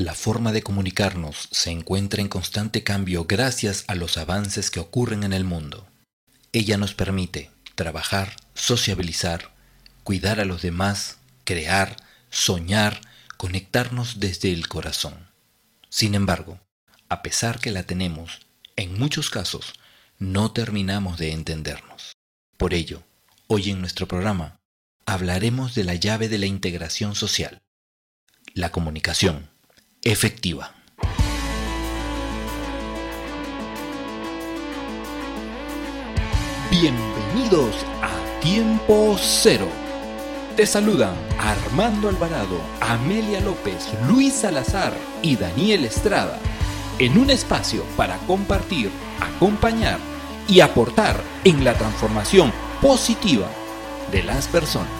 La forma de comunicarnos se encuentra en constante cambio gracias a los avances que ocurren en el mundo. Ella nos permite trabajar, sociabilizar, cuidar a los demás, crear, soñar, conectarnos desde el corazón. Sin embargo, a pesar que la tenemos, en muchos casos no terminamos de entendernos. Por ello, hoy en nuestro programa hablaremos de la llave de la integración social, la comunicación efectiva. Bienvenidos a Tiempo Cero. Te saludan Armando Alvarado, Amelia López, Luis Salazar y Daniel Estrada en un espacio para compartir, acompañar y aportar en la transformación positiva de las personas.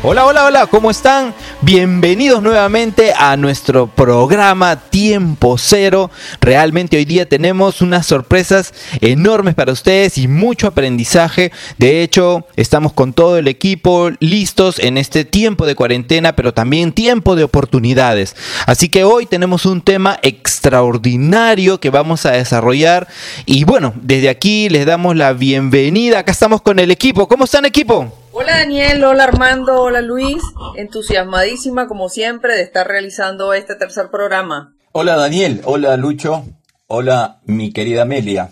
Hola, hola, hola, ¿cómo están? Bienvenidos nuevamente a nuestro programa Tiempo Cero. Realmente hoy día tenemos unas sorpresas enormes para ustedes y mucho aprendizaje. De hecho, estamos con todo el equipo listos en este tiempo de cuarentena, pero también tiempo de oportunidades. Así que hoy tenemos un tema extraordinario que vamos a desarrollar. Y bueno, desde aquí les damos la bienvenida. Acá estamos con el equipo. ¿Cómo están equipo? Hola Daniel, hola Armando, hola Luis, entusiasmadísima como siempre de estar realizando este tercer programa. Hola Daniel, hola Lucho, hola mi querida Amelia.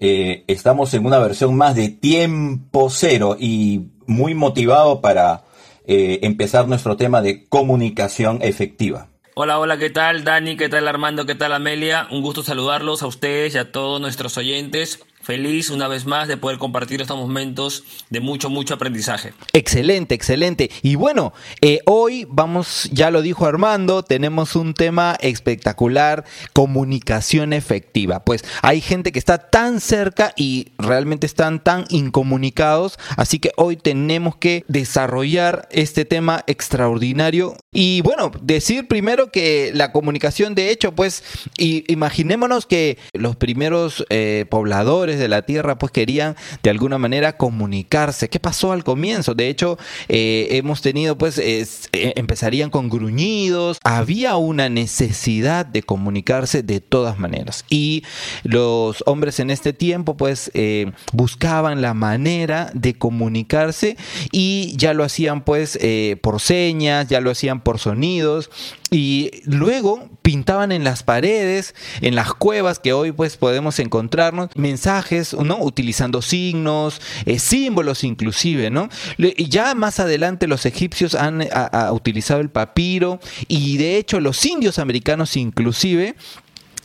Eh, estamos en una versión más de tiempo cero y muy motivado para eh, empezar nuestro tema de comunicación efectiva. Hola, hola, ¿qué tal Dani? ¿Qué tal Armando? ¿Qué tal Amelia? Un gusto saludarlos a ustedes y a todos nuestros oyentes. Feliz una vez más de poder compartir estos momentos de mucho, mucho aprendizaje. Excelente, excelente. Y bueno, eh, hoy vamos, ya lo dijo Armando, tenemos un tema espectacular, comunicación efectiva. Pues hay gente que está tan cerca y realmente están tan incomunicados, así que hoy tenemos que desarrollar este tema extraordinario. Y bueno, decir primero que la comunicación, de hecho, pues imaginémonos que los primeros eh, pobladores, de la tierra pues querían de alguna manera comunicarse. ¿Qué pasó al comienzo? De hecho, eh, hemos tenido pues, eh, empezarían con gruñidos, había una necesidad de comunicarse de todas maneras. Y los hombres en este tiempo pues eh, buscaban la manera de comunicarse y ya lo hacían pues por señas, ya lo hacían por sonidos y luego pintaban en las paredes, en las cuevas que hoy pues podemos encontrarnos, mensajes, ¿no? Utilizando signos, eh, símbolos inclusive, ¿no? ya más adelante los egipcios han utilizado el papiro y de hecho los indios americanos inclusive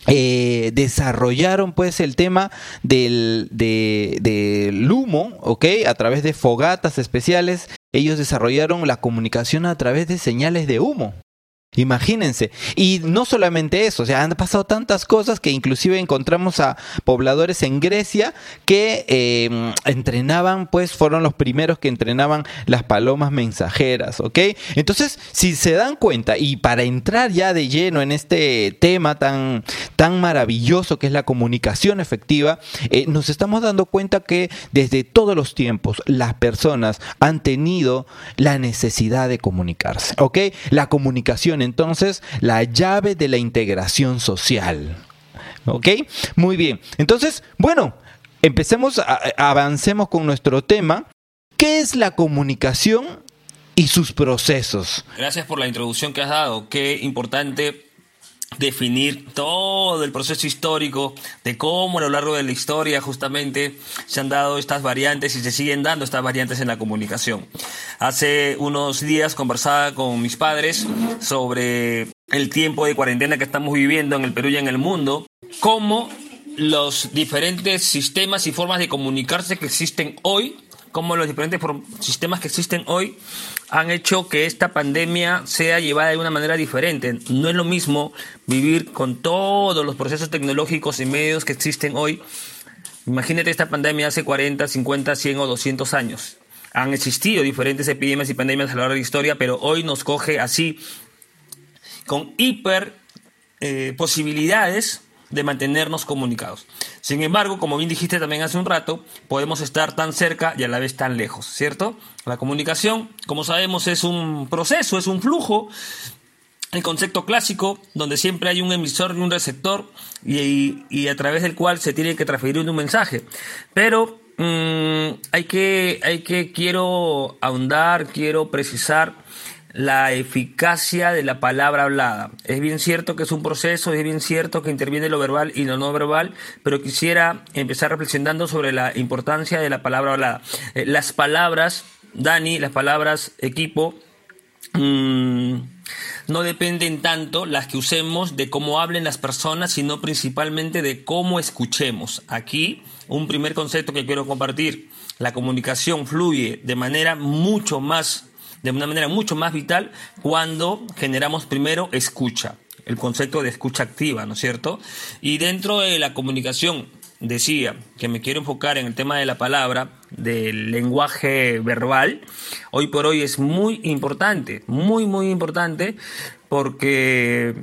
eh, desarrollaron pues el tema del, del humo, ¿ok? A través de fogatas especiales, ellos desarrollaron la comunicación a través de señales de humo. Imagínense. Y no solamente eso, o sea, han pasado tantas cosas que inclusive encontramos a pobladores en Grecia que eh, entrenaban, pues fueron los primeros que entrenaban las palomas mensajeras, ¿ok? Entonces, si se dan cuenta, y para entrar ya de lleno en este tema tan, tan maravilloso que es la comunicación efectiva, eh, nos estamos dando cuenta que desde todos los tiempos las personas han tenido la necesidad de comunicarse, ¿ok? La comunicación entonces la llave de la integración social. ¿Ok? Muy bien. Entonces, bueno, empecemos, avancemos con nuestro tema. ¿Qué es la comunicación y sus procesos? Gracias por la introducción que has dado. Qué importante definir todo el proceso histórico de cómo a lo largo de la historia justamente se han dado estas variantes y se siguen dando estas variantes en la comunicación. Hace unos días conversaba con mis padres sobre el tiempo de cuarentena que estamos viviendo en el Perú y en el mundo, cómo los diferentes sistemas y formas de comunicarse que existen hoy, cómo los diferentes sistemas que existen hoy han hecho que esta pandemia sea llevada de una manera diferente. No es lo mismo vivir con todos los procesos tecnológicos y medios que existen hoy. Imagínate esta pandemia hace 40, 50, 100 o 200 años. Han existido diferentes epidemias y pandemias a lo largo de la historia, pero hoy nos coge así, con hiper eh, posibilidades de mantenernos comunicados. Sin embargo, como bien dijiste también hace un rato, podemos estar tan cerca y a la vez tan lejos, ¿cierto? La comunicación, como sabemos, es un proceso, es un flujo el concepto clásico, donde siempre hay un emisor y un receptor, y, a través del cual se tiene que transferir un mensaje. Pero mm, hay, que, hay que, quiero ahondar, quiero precisar la eficacia de la palabra hablada. Es bien cierto que es un proceso, es bien cierto que interviene lo verbal y lo no verbal, pero quisiera empezar reflexionando sobre la importancia de la palabra hablada. Eh, las palabras, Dani, las palabras equipo, mmm, no dependen tanto las que usemos de cómo hablen las personas, sino principalmente de cómo escuchemos. Aquí, un primer concepto que quiero compartir. La comunicación fluye de manera mucho más, de una manera mucho más vital cuando generamos primero escucha el concepto de escucha activa, ¿no es cierto? Y dentro de la comunicación decía que me quiero enfocar en el tema de la palabra, del lenguaje verbal, hoy por hoy es muy importante, muy, muy importante, porque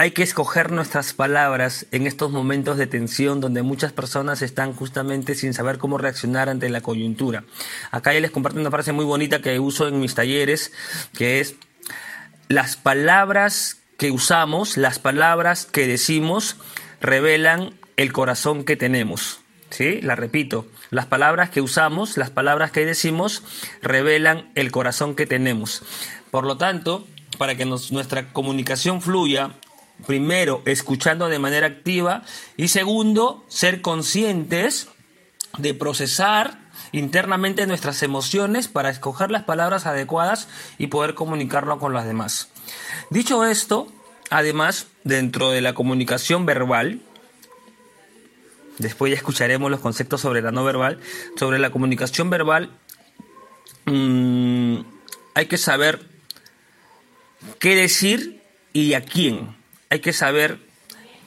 hay que escoger nuestras palabras en estos momentos de tensión donde muchas personas están justamente sin saber cómo reaccionar ante la coyuntura. Acá ya les comparto una frase muy bonita que uso en mis talleres, que es las palabras que usamos, las palabras que decimos, revelan el corazón que tenemos. ¿Sí? La repito, las palabras que usamos, las palabras que decimos, revelan el corazón que tenemos. Por lo tanto, para que nuestra comunicación fluya, primero, escuchando de manera activa y segundo, ser conscientes de procesar internamente nuestras emociones para escoger las palabras adecuadas y poder comunicarlo con las demás. Dicho esto, además, dentro de la comunicación verbal, Después ya escucharemos los conceptos sobre la no verbal. Sobre la comunicación verbal, mm, hay que saber qué decir y a quién. Hay que saber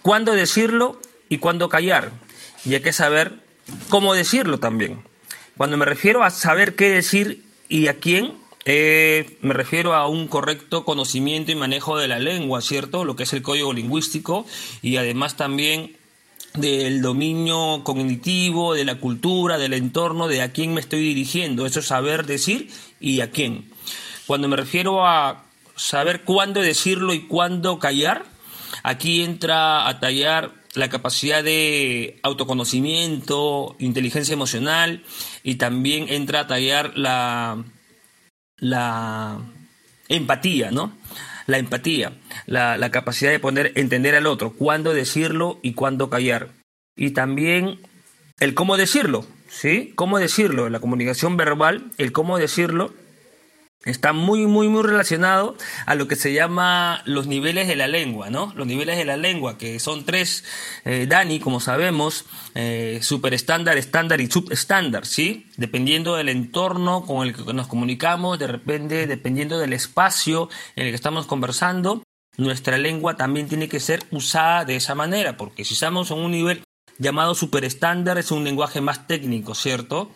cuándo decirlo y cuándo callar. Y hay que saber cómo decirlo también. Cuando me refiero a saber qué decir y a quién, eh, me refiero a un correcto conocimiento y manejo de la lengua, ¿cierto? Lo que es el código lingüístico y además también del dominio cognitivo, de la cultura, del entorno, de a quién me estoy dirigiendo. Eso es saber decir y a quién. Cuando me refiero a saber cuándo decirlo y cuándo callar, aquí entra a tallar la capacidad de autoconocimiento, inteligencia emocional y también entra a tallar la, la empatía, ¿no? la empatía, la, capacidad de poner, entender al otro, cuándo decirlo y cuándo callar. Y también el cómo decirlo, ¿sí? Cómo decirlo, la comunicación verbal, el cómo decirlo está muy, muy, muy relacionado a lo que se llama los niveles de la lengua, ¿no? Los niveles de la lengua, que son tres, eh, Dani, como sabemos, eh, super estándar, estándar y subestándar, ¿sí? Dependiendo del entorno con el que nos comunicamos, de repente, dependiendo del espacio en el que estamos conversando, nuestra lengua también tiene que ser usada de esa manera, porque si estamos en un nivel llamado super estándar, es un lenguaje más técnico, ¿cierto?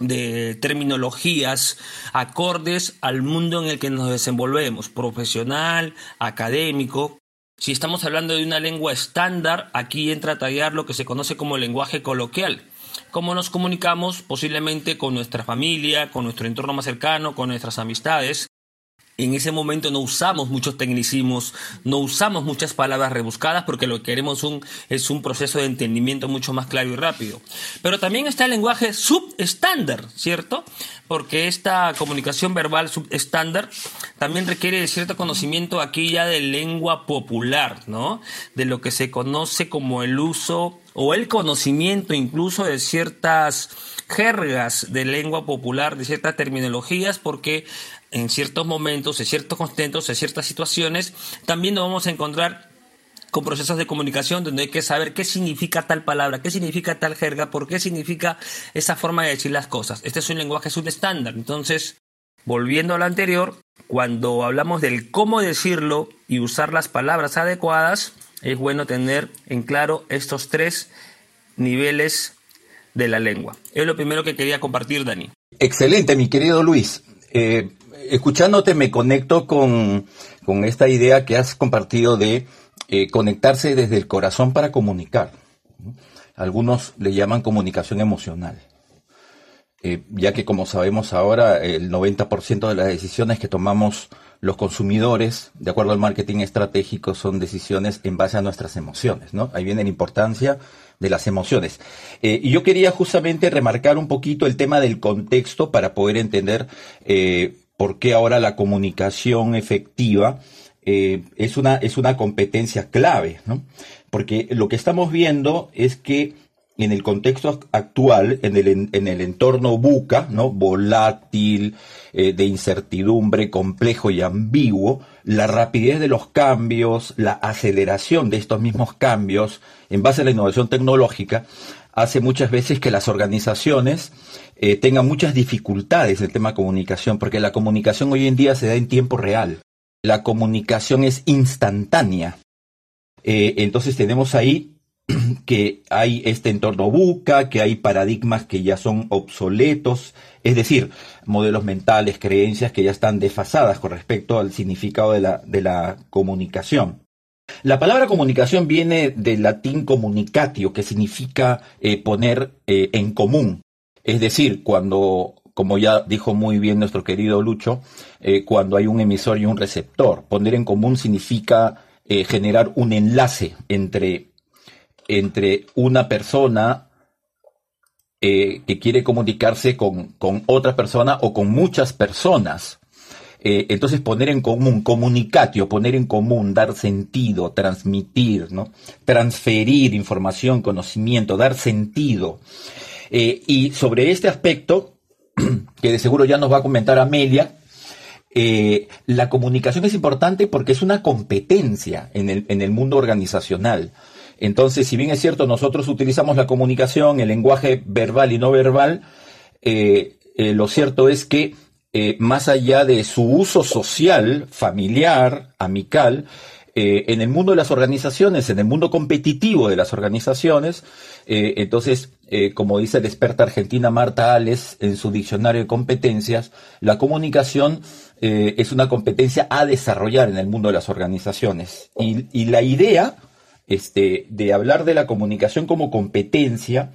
De terminologías acordes al mundo en el que nos desenvolvemos, profesional, académico. Si estamos hablando de una lengua estándar, aquí entra a tallar lo que se conoce como lenguaje coloquial. Cómo nos comunicamos posiblemente con nuestra familia, con nuestro entorno más cercano, con nuestras amistades en ese momento no usamos muchos tecnicismos, no usamos muchas palabras rebuscadas porque lo que queremos es un proceso de entendimiento mucho más claro y rápido. Pero también está el lenguaje subestándar, ¿cierto? Porque esta comunicación verbal subestándar también requiere de cierto conocimiento aquí ya de lengua popular, ¿no? De lo que se conoce como el uso o el conocimiento incluso de ciertas jergas de lengua popular, de ciertas terminologías, porque en ciertos momentos, en ciertos contentos, en ciertas situaciones, también nos vamos a encontrar con procesos de comunicación donde hay que saber qué significa tal palabra, qué significa tal jerga, por qué significa esa forma de decir las cosas. Este es un lenguaje subestándar. Entonces, volviendo a lo anterior, cuando hablamos del cómo decirlo y usar las palabras adecuadas, es bueno tener en claro estos tres niveles de la lengua. Es lo primero que quería compartir, Dani. Excelente, mi querido Luis. Eh, escuchándote me conecto con, esta idea que has compartido de eh, conectarse desde el corazón para comunicar. Algunos le llaman comunicación emocional. Eh, ya que como sabemos ahora, el 90% de las decisiones que tomamos los consumidores, de acuerdo al marketing estratégico, son decisiones en base a nuestras emociones, ¿no? Ahí viene la importancia de las emociones. Eh, y yo quería justamente remarcar un poquito el tema del contexto para poder entender por qué ahora la comunicación efectiva es, una, es una competencia clave, ¿no? Porque lo que estamos viendo es que en el contexto actual, en el, en el entorno buca, ¿no? volátil, eh, de incertidumbre, complejo y ambiguo, la rapidez de los cambios, la aceleración de estos mismos cambios en base a la innovación tecnológica, hace muchas veces que las organizaciones eh, tengan muchas dificultades en el tema de comunicación, porque la comunicación hoy en día se da en tiempo real. La comunicación es instantánea. Eh, entonces tenemos ahí que hay este entorno buca, que hay paradigmas que ya son obsoletos, es decir, modelos mentales, creencias que ya están desfasadas con respecto al significado de la, de la comunicación. La palabra comunicación viene del latín comunicatio, que significa eh, poner eh, en común. Es decir, cuando, como ya dijo muy bien nuestro querido Lucho, eh, cuando hay un emisor y un receptor. Poner en común significa generar un enlace entre entre una persona que quiere comunicarse con, otra persona o con muchas personas. Eh, entonces poner en común, comunicatio, poner en común, dar sentido, transmitir, ¿no? transferir información, conocimiento, dar sentido. Eh, y sobre este aspecto, que de seguro ya nos va a comentar Amelia, la comunicación es importante porque es una competencia en el, en el mundo organizacional. Entonces, si bien es cierto, nosotros utilizamos la comunicación, el lenguaje verbal y no verbal, eh, eh, lo cierto es que eh, más allá de su uso social, familiar, amical, en el mundo de las organizaciones, en el mundo competitivo de las organizaciones, entonces, como dice la experta argentina Marta Ales en su diccionario de competencias, la comunicación es una competencia a desarrollar en el mundo de las organizaciones. Y, la idea este, de hablar de la comunicación como competencia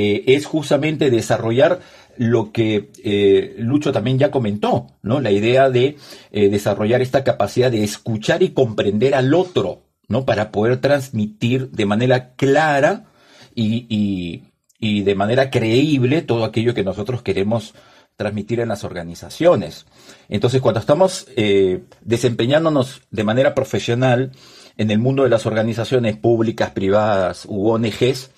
eh, es justamente desarrollar lo que eh, Lucho también ya comentó, ¿no? La idea de eh, desarrollar esta capacidad de escuchar y comprender al otro, ¿no? Para poder transmitir de manera clara y, y de manera creíble todo aquello que nosotros queremos transmitir en las organizaciones. Entonces, cuando estamos desempeñándonos de manera profesional, en el mundo de las organizaciones públicas, privadas u ONGs,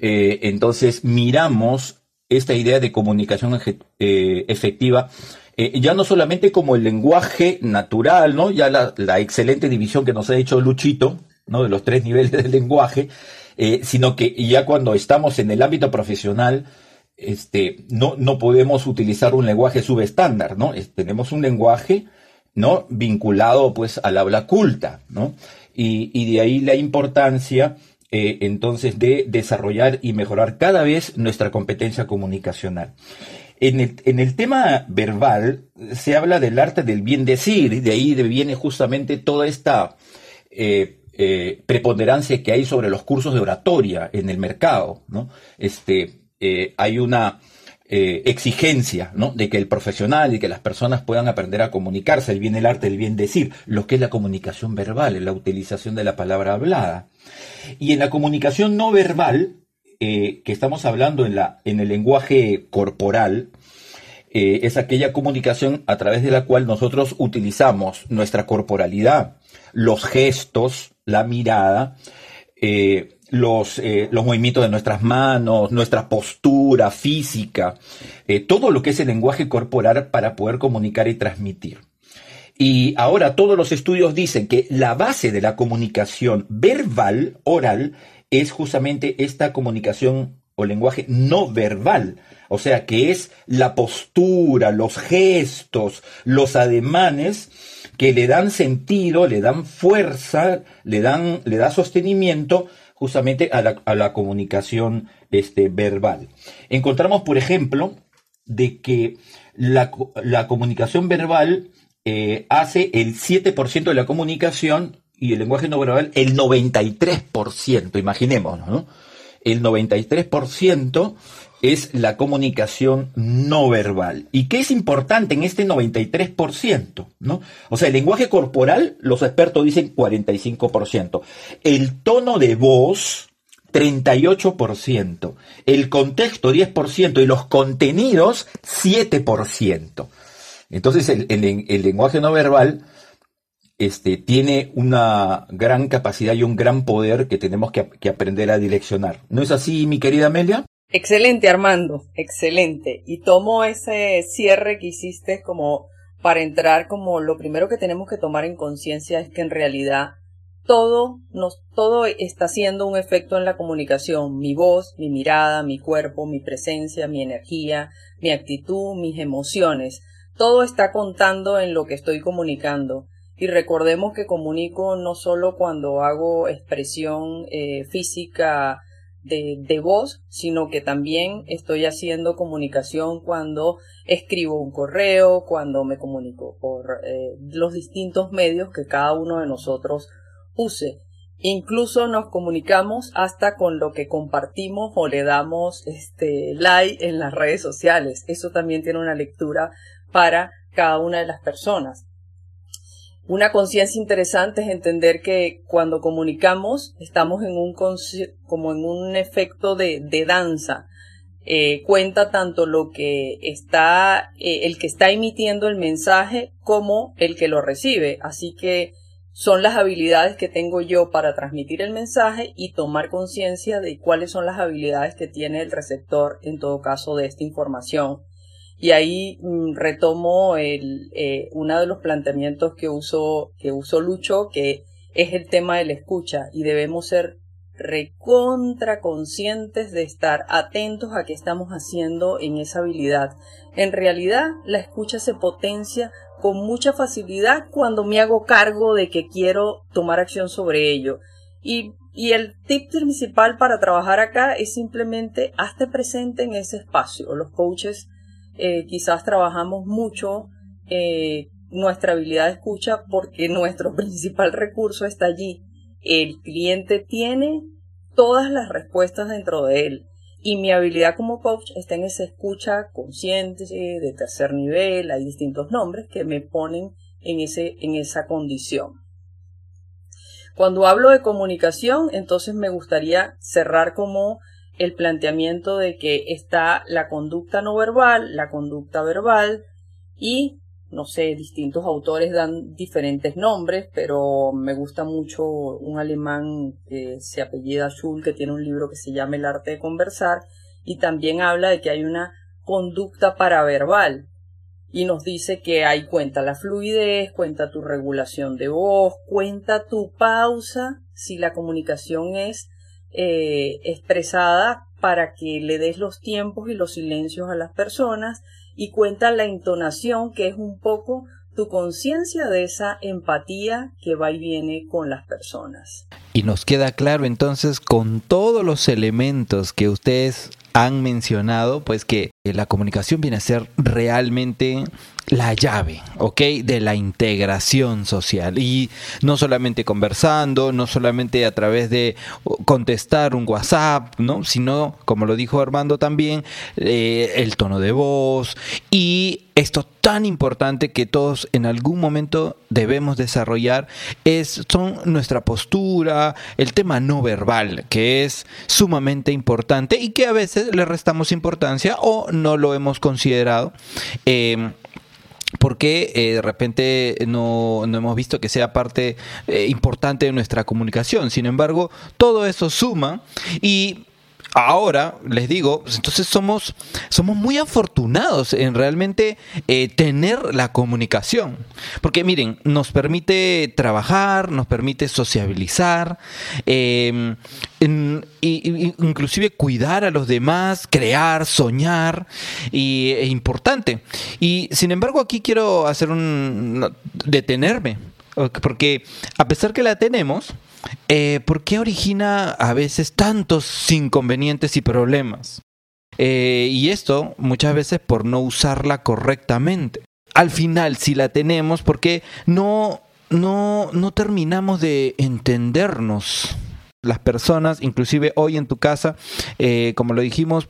eh, entonces miramos esta idea de comunicación eh, efectiva eh, ya no solamente como el lenguaje natural, ¿no? Ya la, excelente división que nos ha hecho Luchito, ¿no? De los tres niveles del lenguaje, sino que ya cuando estamos en el ámbito profesional, este, no, no podemos utilizar un lenguaje subestándar, ¿no? tenemos un lenguaje, ¿no? Vinculado, pues, al habla culta, ¿no? y, de ahí la importancia eh, entonces de desarrollar y mejorar cada vez nuestra competencia comunicacional. En el, tema verbal se habla del arte del bien decir, y de ahí viene justamente toda esta eh, eh, preponderancia que hay sobre los cursos de oratoria en el mercado. ¿no? Este, hay una eh, exigencia, ¿no? De que el profesional y que las personas puedan aprender a comunicarse, el bien el arte, el bien decir, lo que es la comunicación verbal, la utilización de la palabra hablada. Y en la comunicación no verbal, eh, que estamos hablando en, la, en el lenguaje corporal, eh, es aquella comunicación a través de la cual nosotros utilizamos nuestra corporalidad, los gestos, la mirada, los, eh, los movimientos de nuestras manos, nuestra postura física, eh, todo lo que es el lenguaje corporal para poder comunicar y transmitir. Y ahora todos los estudios dicen que la base de la comunicación verbal, oral, es justamente esta comunicación o lenguaje no verbal. O sea, que es la postura, los gestos, los ademanes que le dan sentido, le dan fuerza, le dan, le da sostenimiento justamente a la, comunicación este, verbal. Encontramos, por ejemplo, de que la, comunicación verbal eh, hace el 7% de la comunicación y el lenguaje no verbal el 93%, imaginémonos, ¿no? El 93% es la comunicación no verbal. ¿Y qué es importante en este 93%? ¿no? O sea, el lenguaje corporal, los expertos dicen 45%. El tono de voz, 38%. El contexto, 10%. Y los contenidos, 7%. Entonces, el, el lenguaje no verbal este, tiene una gran capacidad y un gran poder que tenemos que, que, aprender a direccionar. ¿No es así, mi querida Amelia? Excelente, Armando, excelente. Y tomo ese cierre que hiciste como para entrar como lo primero que tenemos que tomar en conciencia es que en realidad todo nos, todo está haciendo un efecto en la comunicación. Mi voz, mi mirada, mi cuerpo, mi presencia, mi energía, mi actitud, mis emociones. Todo está contando en lo que estoy comunicando. Y recordemos que comunico no solo cuando hago expresión eh, física de, de, voz, sino que también estoy haciendo comunicación cuando escribo un correo, cuando me comunico por eh, los distintos medios que cada uno de nosotros use. Incluso nos comunicamos hasta con lo que compartimos o le damos este like en las redes sociales. Eso también tiene una lectura para cada una de las personas. Una conciencia interesante es entender que cuando comunicamos estamos en un como en un efecto de, de danza. Eh, cuenta tanto lo que está eh, el que está emitiendo el mensaje como el que lo recibe. Así que son las habilidades que tengo yo para transmitir el mensaje y tomar conciencia de cuáles son las habilidades que tiene el receptor en todo caso de esta información y ahí mm, retomo el, eh, uno de los planteamientos que usó, que usó Lucho, que es el tema de la escucha y debemos ser recontra conscientes de estar atentos a qué estamos haciendo en esa habilidad. En realidad, la escucha se potencia con mucha facilidad cuando me hago cargo de que quiero tomar acción sobre ello. Y, y el tip principal para trabajar acá es simplemente hazte presente en ese espacio. Los coaches eh, quizás trabajamos mucho eh, nuestra habilidad de escucha porque nuestro principal recurso está allí. El cliente tiene todas las respuestas dentro de él y mi habilidad como coach está en esa escucha consciente de tercer nivel, hay distintos nombres que me ponen en, ese, en esa condición. Cuando hablo de comunicación, entonces me gustaría cerrar como el planteamiento de que está la conducta no verbal, la conducta verbal y, no sé, distintos autores dan diferentes nombres, pero me gusta mucho un alemán que se apellida Schul, que tiene un libro que se llama El arte de conversar y también habla de que hay una conducta paraverbal y nos dice que hay cuenta la fluidez, cuenta tu regulación de voz, cuenta tu pausa, si la comunicación es eh, expresada para que le des los tiempos y los silencios a las personas y cuenta la entonación que es un poco tu conciencia de esa empatía que va y viene con las personas. Y nos queda claro entonces con todos los elementos que ustedes han mencionado, pues que la comunicación viene a ser realmente la llave, ¿ok? De la integración social. Y no solamente conversando, no solamente a través de contestar un WhatsApp, ¿no? Sino, como lo dijo Armando también, eh, el tono de voz y esto tan importante que todos en algún momento debemos desarrollar es son nuestra postura, el tema no verbal, que es sumamente importante y que a veces le restamos importancia o no lo hemos considerado. Eh, porque eh, de repente no, no, hemos visto que sea parte eh, importante de nuestra comunicación. Sin embargo, todo eso suma y ahora les digo, pues entonces somos, somos muy afortunados en realmente eh, tener la comunicación. Porque miren, nos permite trabajar, nos permite sociabilizar, eh, inclusive cuidar a los demás, crear, soñar, y es importante. Y sin embargo aquí quiero hacer un... detenerme, porque a pesar que la tenemos, eh, ¿por qué origina a veces tantos inconvenientes y problemas? Eh, y esto muchas veces por no usarla correctamente. Al final, si la tenemos, porque no no, no terminamos de entendernos las personas, inclusive hoy en tu casa, eh, como lo dijimos,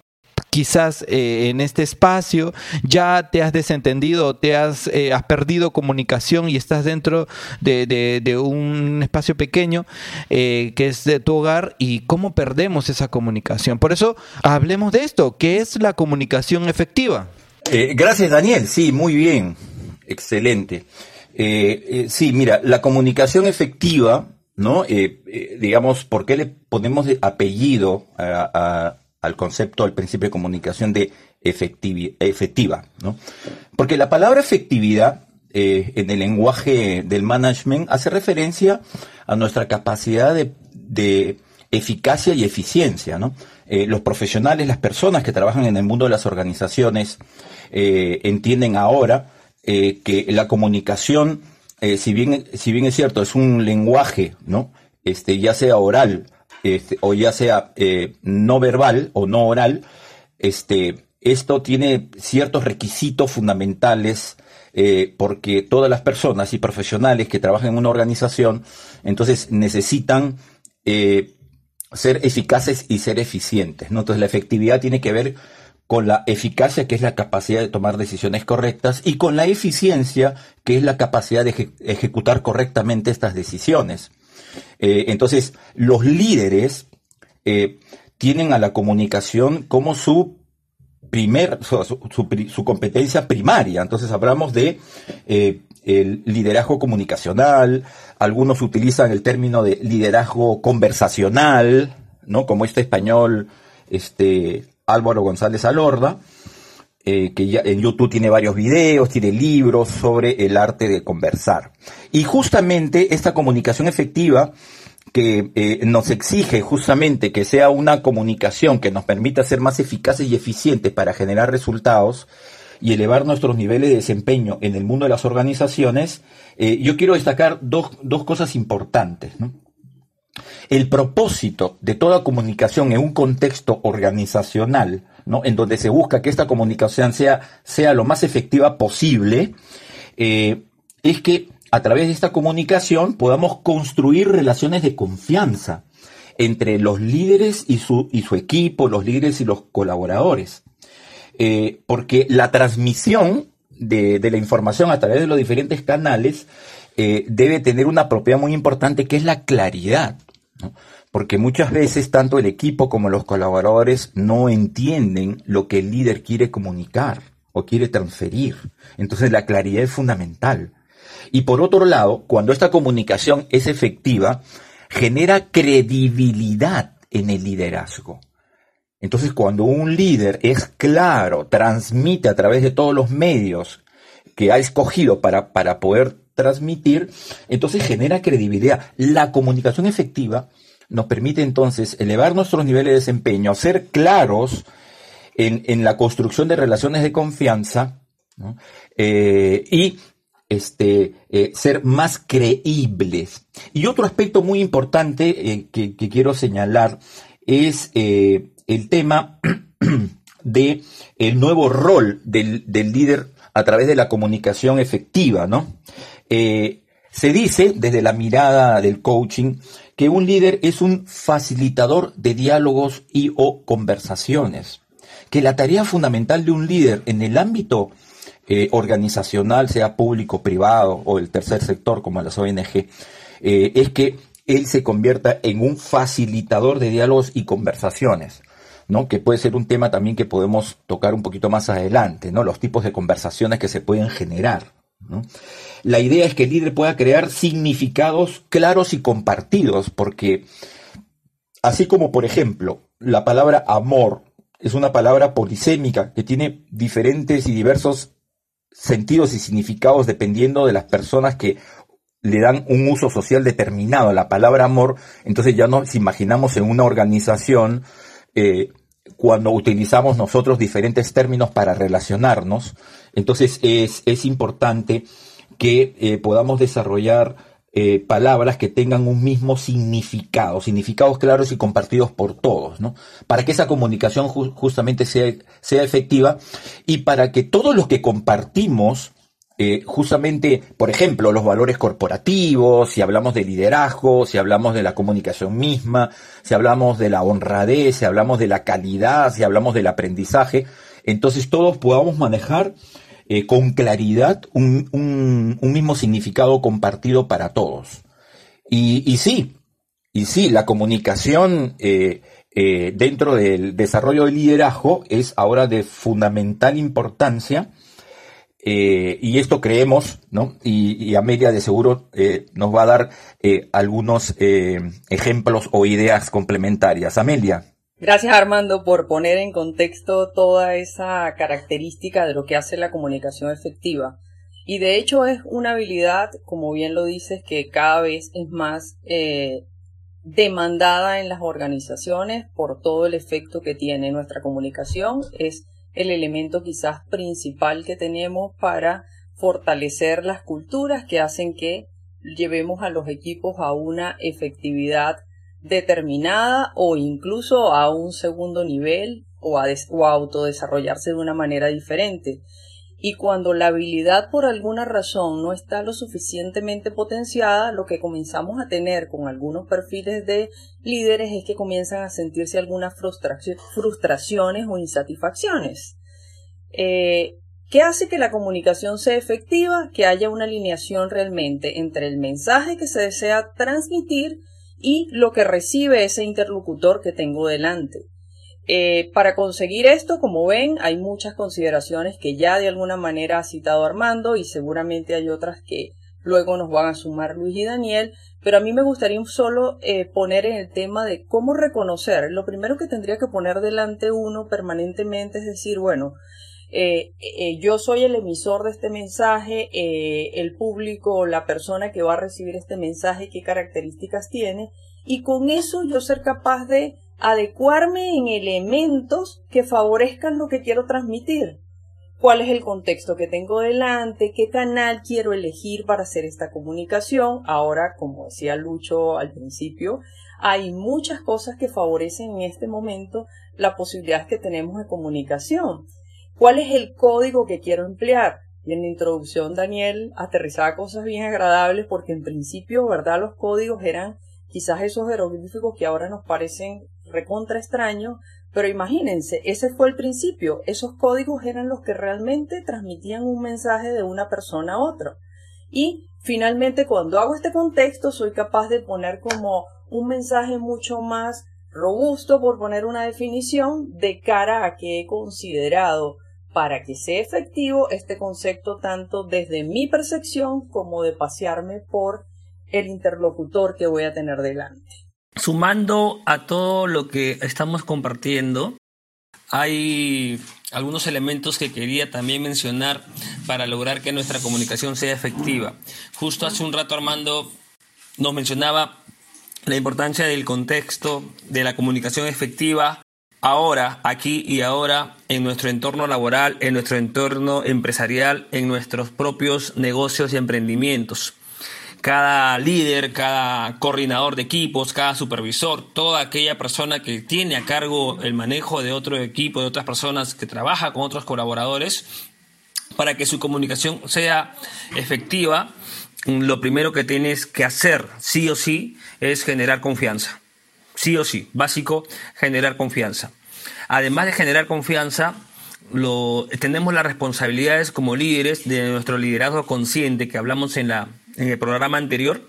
quizás eh, en este espacio ya te has desentendido, te has, eh, perdido comunicación y estás dentro de, un espacio pequeño que es de tu hogar y cómo perdemos esa comunicación. Por eso hablemos de esto, ¿qué es la comunicación efectiva? gracias Daniel, sí, muy bien, excelente. sí, mira, la comunicación efectiva ¿no? Eh, eh, digamos, ¿por qué le ponemos apellido al concepto, al principio de comunicación de efectiva, ¿no? Porque la palabra efectividad eh, en el lenguaje del management hace referencia a nuestra capacidad de, eficacia y eficiencia, ¿no? los profesionales, las personas que trabajan en el mundo de las organizaciones entienden ahora que la comunicación eh, si, bien, si bien es cierto, es un lenguaje, ¿no? Este, ya sea oral este, o ya sea eh, no verbal o no oral, este, esto tiene ciertos requisitos fundamentales eh, porque todas las personas y profesionales que trabajan en una organización, entonces necesitan ser eficaces y ser eficientes. ¿no? Entonces la efectividad tiene que ver con la eficacia, que es la capacidad de tomar decisiones correctas, y con la eficiencia, que es la capacidad de ejecutar correctamente estas decisiones. Eh, entonces, los líderes eh, tienen a la comunicación como su primer, su, competencia primaria. Entonces hablamos de eh, el liderazgo comunicacional, algunos utilizan el término de liderazgo conversacional, ¿no? Como este español, este, Álvaro González Alorda, eh, que ya en YouTube tiene varios videos, tiene libros sobre el arte de conversar. Y justamente esta comunicación efectiva que eh, nos exige justamente que sea una comunicación que nos permita ser más eficaces y eficientes para generar resultados y elevar nuestros niveles de desempeño en el mundo de las organizaciones, eh, yo quiero destacar dos, dos cosas importantes. ¿no? El propósito de toda comunicación en un contexto organizacional, ¿no? en donde se busca que esta comunicación sea, sea lo más efectiva posible, eh, es que a través de esta comunicación podamos construir relaciones de confianza entre los líderes y su, y su equipo, los líderes y los colaboradores. Eh, porque la transmisión de, la información a través de los diferentes canales eh, debe tener una propiedad muy importante que es la claridad. Porque muchas veces tanto el equipo como los colaboradores no entienden lo que el líder quiere comunicar o quiere transferir. Entonces la claridad es fundamental. Y por otro lado, cuando esta comunicación es efectiva, genera credibilidad en el liderazgo. Entonces cuando un líder es claro, transmite a través de todos los medios que ha escogido para, para poder transmitir, entonces genera credibilidad. La comunicación efectiva nos permite entonces elevar nuestros niveles de desempeño, ser claros en, la construcción de relaciones de confianza eh, y este, eh, ser más creíbles. Y otro aspecto muy importante eh, que, quiero señalar es el tema de nuevo rol del, del, líder a través de la comunicación efectiva, ¿no? Eh, se dice desde la mirada del coaching que un líder es un facilitador de diálogos y o conversaciones, que la tarea fundamental de un líder en el ámbito eh, organizacional, sea público, privado o el tercer sector como las ONG, eh, es que él se convierta en un facilitador de diálogos y conversaciones. ¿no? que puede ser un tema también que podemos tocar un poquito más adelante, ¿no? los tipos de conversaciones que se pueden generar. La idea es que el líder pueda crear significados claros y compartidos, porque así como, por ejemplo, la palabra amor es una palabra polisémica que tiene diferentes y diversos sentidos y significados dependiendo de las personas que le dan un uso social determinado a la palabra amor, entonces ya nos imaginamos en una organización eh, cuando utilizamos nosotros diferentes términos para relacionarnos, entonces es, importante que eh, podamos desarrollar eh, palabras que tengan un mismo significado, significados claros y compartidos por todos, ¿no? Para que esa comunicación justamente sea, sea efectiva y para que todos los que compartimos eh, justamente, por ejemplo, los valores corporativos, si hablamos de liderazgo, si hablamos de la comunicación misma, si hablamos de la honradez, si hablamos de la calidad, si hablamos del aprendizaje, entonces todos podamos manejar eh, con claridad un, mismo significado compartido para todos. Y, sí, y sí, la comunicación eh, dentro del desarrollo del liderazgo es ahora de fundamental importancia eh, y esto creemos, ¿no? Y, Amelia de seguro eh, nos va a dar eh, algunos ejemplos o ideas complementarias. Amelia. Gracias Armando por poner en contexto toda esa característica de lo que hace la comunicación efectiva. Y de hecho es una habilidad, como bien lo dices, que cada vez es más demandada en las organizaciones por todo el efecto que tiene nuestra comunicación. Es el elemento quizás principal que tenemos para fortalecer las culturas que hacen que llevemos a los equipos a una efectividad determinada o incluso a un segundo nivel o a, o autodesarrollarse de una manera diferente. Y cuando la habilidad por alguna razón no está lo suficientemente potenciada, lo que comenzamos a tener con algunos perfiles de líderes es que comienzan a sentirse algunas frustraciones o insatisfacciones. Eh, ¿Qué hace que la comunicación sea efectiva? Que haya una alineación realmente entre el mensaje que se desea transmitir y lo que recibe ese interlocutor que tengo delante. Eh, para conseguir esto, como ven, hay muchas consideraciones que ya de alguna manera ha citado Armando y seguramente hay otras que luego nos van a sumar Luis y Daniel, pero a mí me gustaría solo eh, poner en el tema de cómo reconocer. Lo primero que tendría que poner delante uno permanentemente es decir, bueno, eh, yo soy el emisor de este mensaje, el público, la persona que va a recibir este mensaje, qué características tiene, y con eso yo ser capaz de adecuarme en elementos que favorezcan lo que quiero transmitir. ¿Cuál es el contexto que tengo delante? ¿Qué canal quiero elegir para hacer esta comunicación? Ahora, como decía Lucho al principio, hay muchas cosas que favorecen en este momento la posibilidad que tenemos de comunicación. ¿Cuál es el código que quiero emplear? Y en la introducción Daniel aterrizaba cosas bien agradables porque en principio, ¿verdad? Los códigos eran quizás esos jeroglíficos que ahora nos parecen recontra extraño, pero imagínense, ese fue el principio, esos códigos eran los que realmente transmitían un mensaje de una persona a otra. Y finalmente cuando hago este contexto soy capaz de poner como un mensaje mucho más robusto, por poner una definición, de cara a que he considerado para que sea efectivo este concepto tanto desde mi percepción como de pasearme por el interlocutor que voy a tener delante. Sumando a todo lo que estamos compartiendo, hay algunos elementos que quería también mencionar para lograr que nuestra comunicación sea efectiva. Justo hace un rato Armando nos mencionaba la importancia del contexto de la comunicación efectiva ahora, aquí y ahora, en nuestro entorno laboral, en nuestro entorno empresarial, en nuestros propios negocios y emprendimientos cada líder, cada coordinador de equipos, cada supervisor, toda aquella persona que tiene a cargo el manejo de otro equipo, de otras personas, que trabaja con otros colaboradores, para que su comunicación sea efectiva, lo primero que tienes que hacer, sí o sí, es generar confianza. Sí o sí, básico, generar confianza. Además de generar confianza, tenemos las responsabilidades como líderes de nuestro liderazgo consciente que hablamos en la en el programa anterior,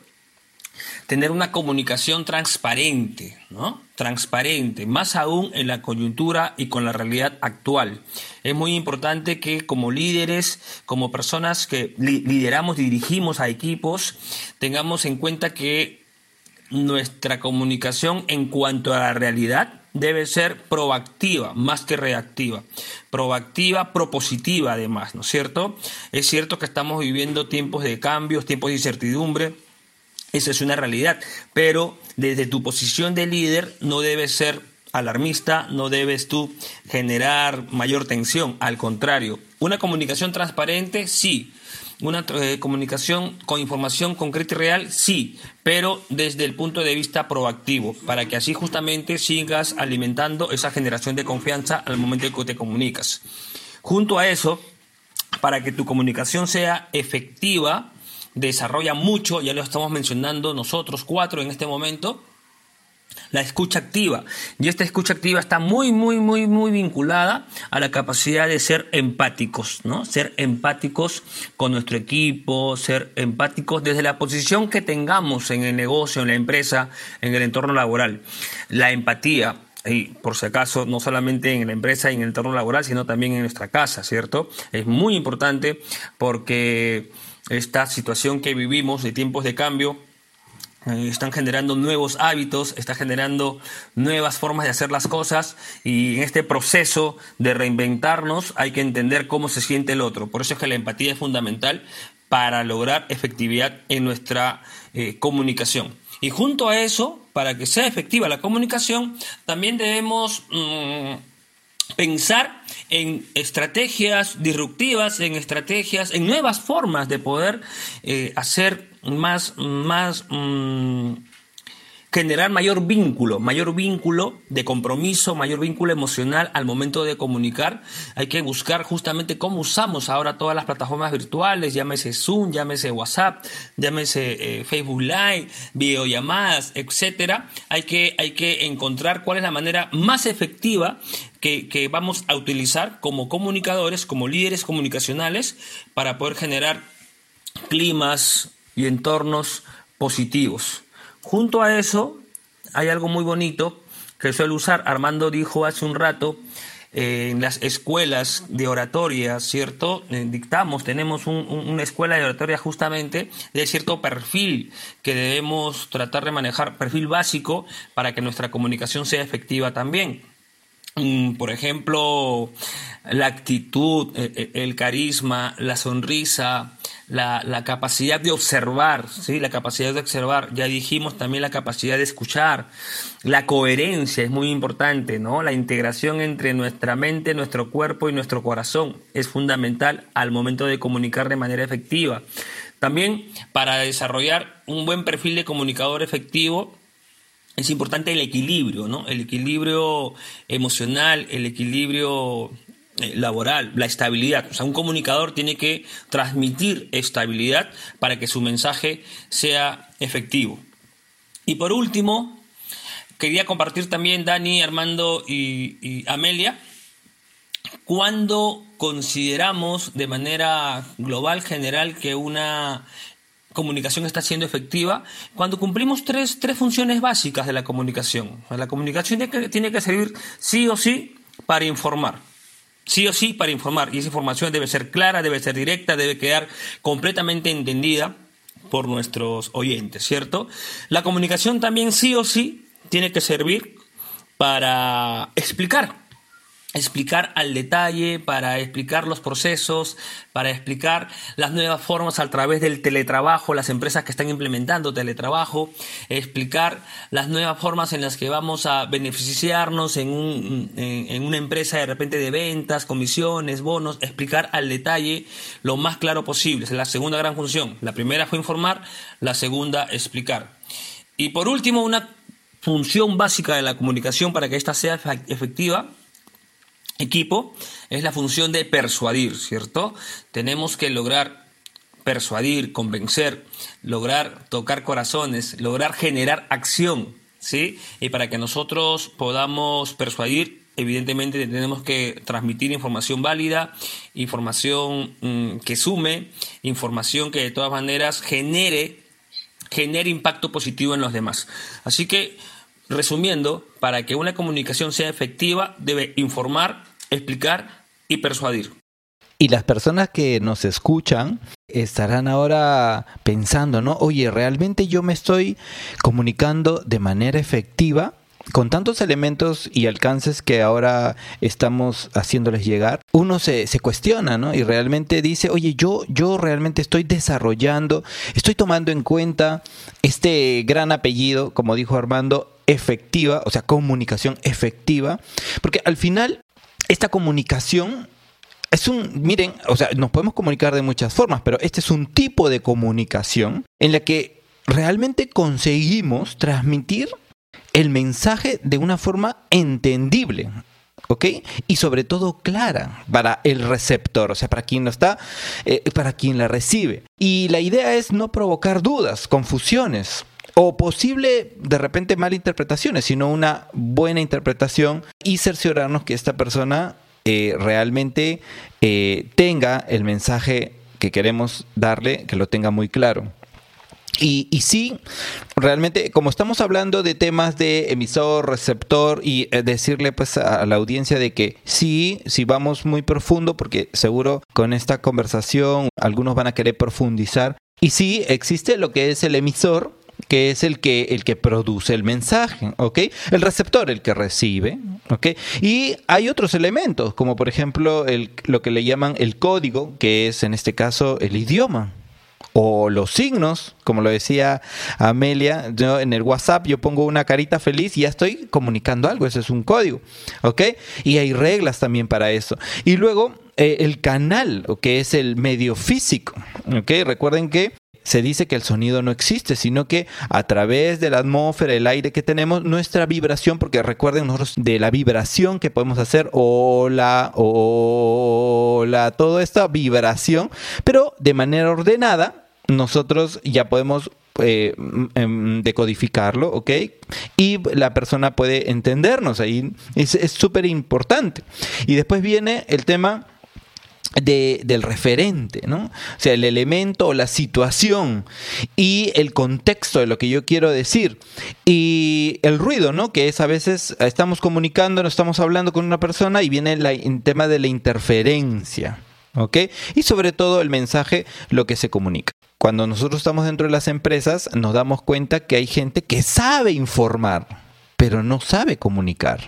tener una comunicación transparente, ¿no? Transparente, más aún en la coyuntura y con la realidad actual. Es muy importante que como líderes, como personas que lideramos, dirigimos a equipos, tengamos en cuenta que nuestra comunicación en cuanto a la realidad debe ser proactiva más que reactiva. Proactiva, propositiva además, ¿no es cierto? Es cierto que estamos viviendo tiempos de cambios, tiempos de incertidumbre. Esa es una realidad. Pero desde tu posición de líder no debes ser alarmista, no debes tú generar mayor tensión. Al contrario, una comunicación transparente, sí una eh, comunicación con información concreta y real, sí, pero desde el punto de vista proactivo, para que así justamente sigas alimentando esa generación de confianza al momento en que te comunicas. Junto a eso, para que tu comunicación sea efectiva, desarrolla mucho, ya lo estamos mencionando nosotros cuatro en este momento, la escucha activa. Y esta escucha activa está muy, muy, muy, muy vinculada a la capacidad de ser empáticos, ¿no? Ser empáticos con nuestro equipo, ser empáticos desde la posición que tengamos en el negocio, en la empresa, en el entorno laboral. La empatía, y por si acaso, no solamente en la empresa y en el entorno laboral, sino también en nuestra casa, ¿cierto? Es muy importante porque esta situación que vivimos de tiempos de cambio están generando nuevos hábitos, está generando nuevas formas de hacer las cosas y en este proceso de reinventarnos hay que entender cómo se siente el otro. Por eso es que la empatía es fundamental para lograr efectividad en nuestra eh, comunicación. Y junto a eso, para que sea efectiva la comunicación, también debemos... Mm, pensar en estrategias disruptivas, en estrategias, en nuevas formas de poder eh, hacer más, más, mm, generar mayor vínculo, mayor vínculo de compromiso, mayor vínculo emocional al momento de comunicar. Hay que buscar justamente cómo usamos ahora todas las plataformas virtuales, llámese Zoom, llámese WhatsApp, llámese eh, Facebook Live, videollamadas, etcétera. Hay que, hay que encontrar cuál es la manera más efectiva que, vamos a utilizar como comunicadores, como líderes comunicacionales, para poder generar climas y entornos positivos. Junto a eso, hay algo muy bonito que suele usar. Armando dijo hace un rato, eh, en las escuelas de oratoria, ¿cierto? Eh, dictamos, tenemos una escuela de oratoria justamente de cierto perfil que debemos tratar de manejar, perfil básico para que nuestra comunicación sea efectiva también. Mm, por ejemplo, la actitud, eh, el carisma, la sonrisa, la, capacidad de observar, ¿sí? la capacidad de observar, ya dijimos también la capacidad de escuchar, la coherencia es muy importante, ¿no? La integración entre nuestra mente, nuestro cuerpo y nuestro corazón es fundamental al momento de comunicar de manera efectiva. También para desarrollar un buen perfil de comunicador efectivo, es importante el equilibrio, ¿no? El equilibrio emocional, el equilibrio eh, laboral, la estabilidad. O sea, un comunicador tiene que transmitir estabilidad para que su mensaje sea efectivo. Y por último, quería compartir también Dani, Armando y, Amelia, cuando consideramos de manera global, general, que una comunicación está siendo efectiva cuando cumplimos tres, tres funciones básicas de la comunicación. La comunicación tiene que, tiene que servir sí o sí para informar sí o sí para informar. Y esa información debe ser clara, debe ser directa, debe quedar completamente entendida por nuestros oyentes, ¿cierto? La comunicación también sí o sí tiene que servir para explicar explicar al detalle, para explicar los procesos, para explicar las nuevas formas a través del teletrabajo, las empresas que están implementando teletrabajo, explicar las nuevas formas en las que vamos a beneficiarnos en, un, en, una empresa de repente de ventas, comisiones, bonos, explicar al detalle lo más claro posible. es la segunda gran función. La primera fue informar, la segunda explicar. Y por último, una función básica de la comunicación para que ésta sea efectiva equipo es la función de persuadir, ¿cierto? Tenemos que lograr persuadir, convencer, lograr tocar corazones, lograr generar acción, ¿sí? Y para que nosotros podamos persuadir, evidentemente tenemos que transmitir información válida, información mm, que sume, información que de todas maneras genere, genere impacto positivo en los demás. Así que Resumiendo, para que una comunicación sea efectiva, debe informar, explicar y persuadir. Y las personas que nos escuchan estarán ahora pensando, ¿no? Oye, ¿realmente yo me estoy comunicando de manera efectiva? Con tantos elementos y alcances que ahora estamos haciéndoles llegar, uno se, se, cuestiona, ¿no? Y realmente dice, oye, yo, yo realmente estoy desarrollando, estoy tomando en cuenta este gran apellido, como dijo Armando, efectiva, o sea, comunicación efectiva, porque al final esta comunicación es un, miren, o sea, nos podemos comunicar de muchas formas, pero este es un tipo de comunicación en la que realmente conseguimos transmitir el mensaje de una forma entendible. ¿ok? Y sobre todo clara para el receptor, o sea, para quien lo está, eh, para quien la recibe. Y la idea es no provocar dudas, confusiones o posible de repente malinterpretaciones, sino una buena interpretación y cerciorarnos que esta persona eh, realmente eh, tenga el mensaje que queremos darle, que lo tenga muy claro. Y, y, sí, realmente, como estamos hablando de temas de emisor, receptor, y eh, decirle pues a la audiencia de que sí, sí vamos muy profundo, porque seguro con esta conversación algunos van a querer profundizar. Y sí, existe lo que es el emisor, que es el que, el que produce el mensaje, ¿ok? El receptor, el que recibe, ¿ok? Y hay otros elementos, como por ejemplo el, lo que le llaman el código, que es en este caso el idioma, o los signos, como lo decía Amelia, yo en el WhatsApp yo pongo una carita feliz y ya estoy comunicando algo, ese es un código, ¿ok? Y hay reglas también para eso. Y luego eh, el canal, que es el medio físico, ¿ok? Recuerden que se dice que el sonido no existe, sino que a través de la atmósfera, el aire que tenemos, nuestra vibración, porque recuerden nosotros de la vibración que podemos hacer, hola, hola, toda esta vibración, pero de manera ordenada, nosotros ya podemos eh, em, decodificarlo, ¿ok? Y la persona puede entendernos ahí. Es súper importante. Y después viene el tema del referente, ¿no? O sea, el elemento o la situación y el contexto de lo que yo quiero decir. Y el ruido, ¿no? Que es a veces estamos comunicando, no estamos hablando con una persona y viene el tema de la interferencia, ¿ok? Y sobre todo el mensaje, lo que se comunica. Cuando nosotros estamos dentro de las empresas, nos damos cuenta que hay gente que sabe informar, pero no sabe comunicar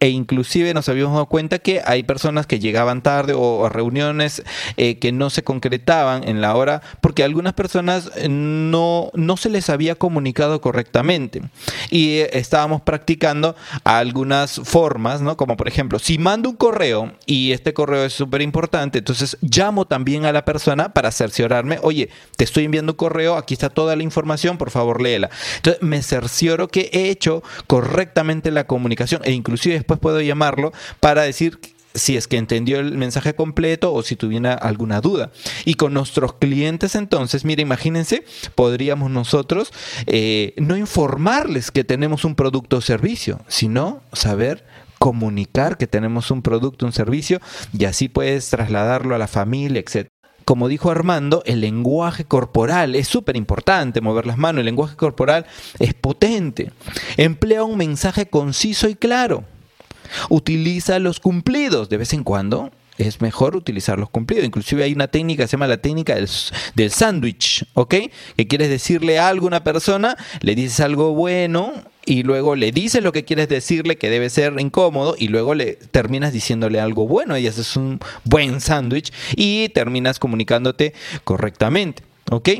e inclusive nos habíamos dado cuenta que hay personas que llegaban tarde o a reuniones eh, que no se concretaban en la hora porque algunas personas eh, no, no se les había comunicado correctamente y eh, estábamos practicando algunas formas, ¿no? Como por ejemplo, si mando un correo y este correo es súper importante, entonces llamo también a la persona para cerciorarme, oye, te estoy enviando un correo, aquí está toda la información, por favor léela. Entonces me cercioro que he hecho correctamente la comunicación e inclusive después puedo llamarlo para decir si es que entendió el mensaje completo o si tuviera alguna duda. Y con nuestros clientes entonces, mire, imagínense, podríamos nosotros eh, no informarles que tenemos un producto o servicio, sino saber comunicar que tenemos un producto, un servicio, y así puedes trasladarlo a la familia, etc como dijo Armando, el lenguaje corporal es súper importante, mover las manos, el lenguaje corporal es potente, emplea un mensaje conciso y claro. Utiliza los cumplidos de vez en cuando. Es mejor utilizar los cumplidos. Inclusive hay una técnica que se llama la técnica del, del sándwich, ¿ok? Que quieres decirle algo a una persona, le dices algo bueno y luego le dices lo que quieres decirle que debe ser incómodo y luego le terminas diciéndole algo bueno y haces un buen sándwich y terminas comunicándote correctamente. ¿Ok?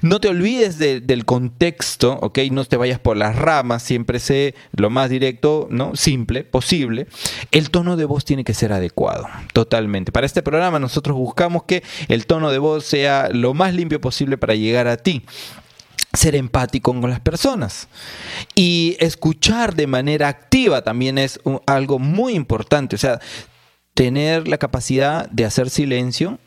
No te olvides del contexto, ¿ok? No te vayas por las ramas, siempre sé lo más directo, ¿no? Simple, posible. El tono de voz tiene que ser adecuado, totalmente. Para este programa nosotros buscamos que el tono de voz sea lo más limpio posible para llegar a ti ser empático con las personas. Y escuchar de manera activa también es algo muy importante. O sea, tener la capacidad de hacer silencio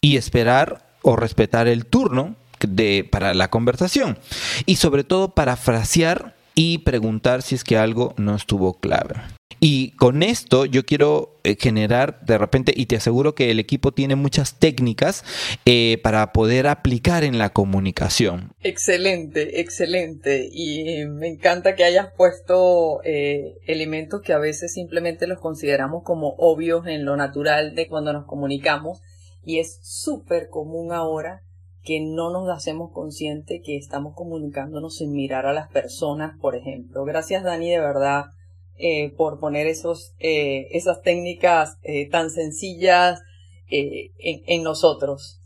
y esperar o respetar el turno de, para la conversación. Y sobre todo parafrasear y preguntar si es que algo no estuvo clave. Y con esto yo quiero eh, generar de repente, y te aseguro que el equipo tiene muchas técnicas eh, para poder aplicar en la comunicación. Excelente, excelente. Y me encanta que hayas puesto eh, elementos que a veces simplemente los consideramos como obvios en lo natural de cuando nos comunicamos y es súper común ahora que no nos hacemos consciente que estamos comunicándonos sin mirar a las personas, por ejemplo. Gracias Dani de verdad eh, por poner esos, eh, esas técnicas eh, tan sencillas en, nosotros.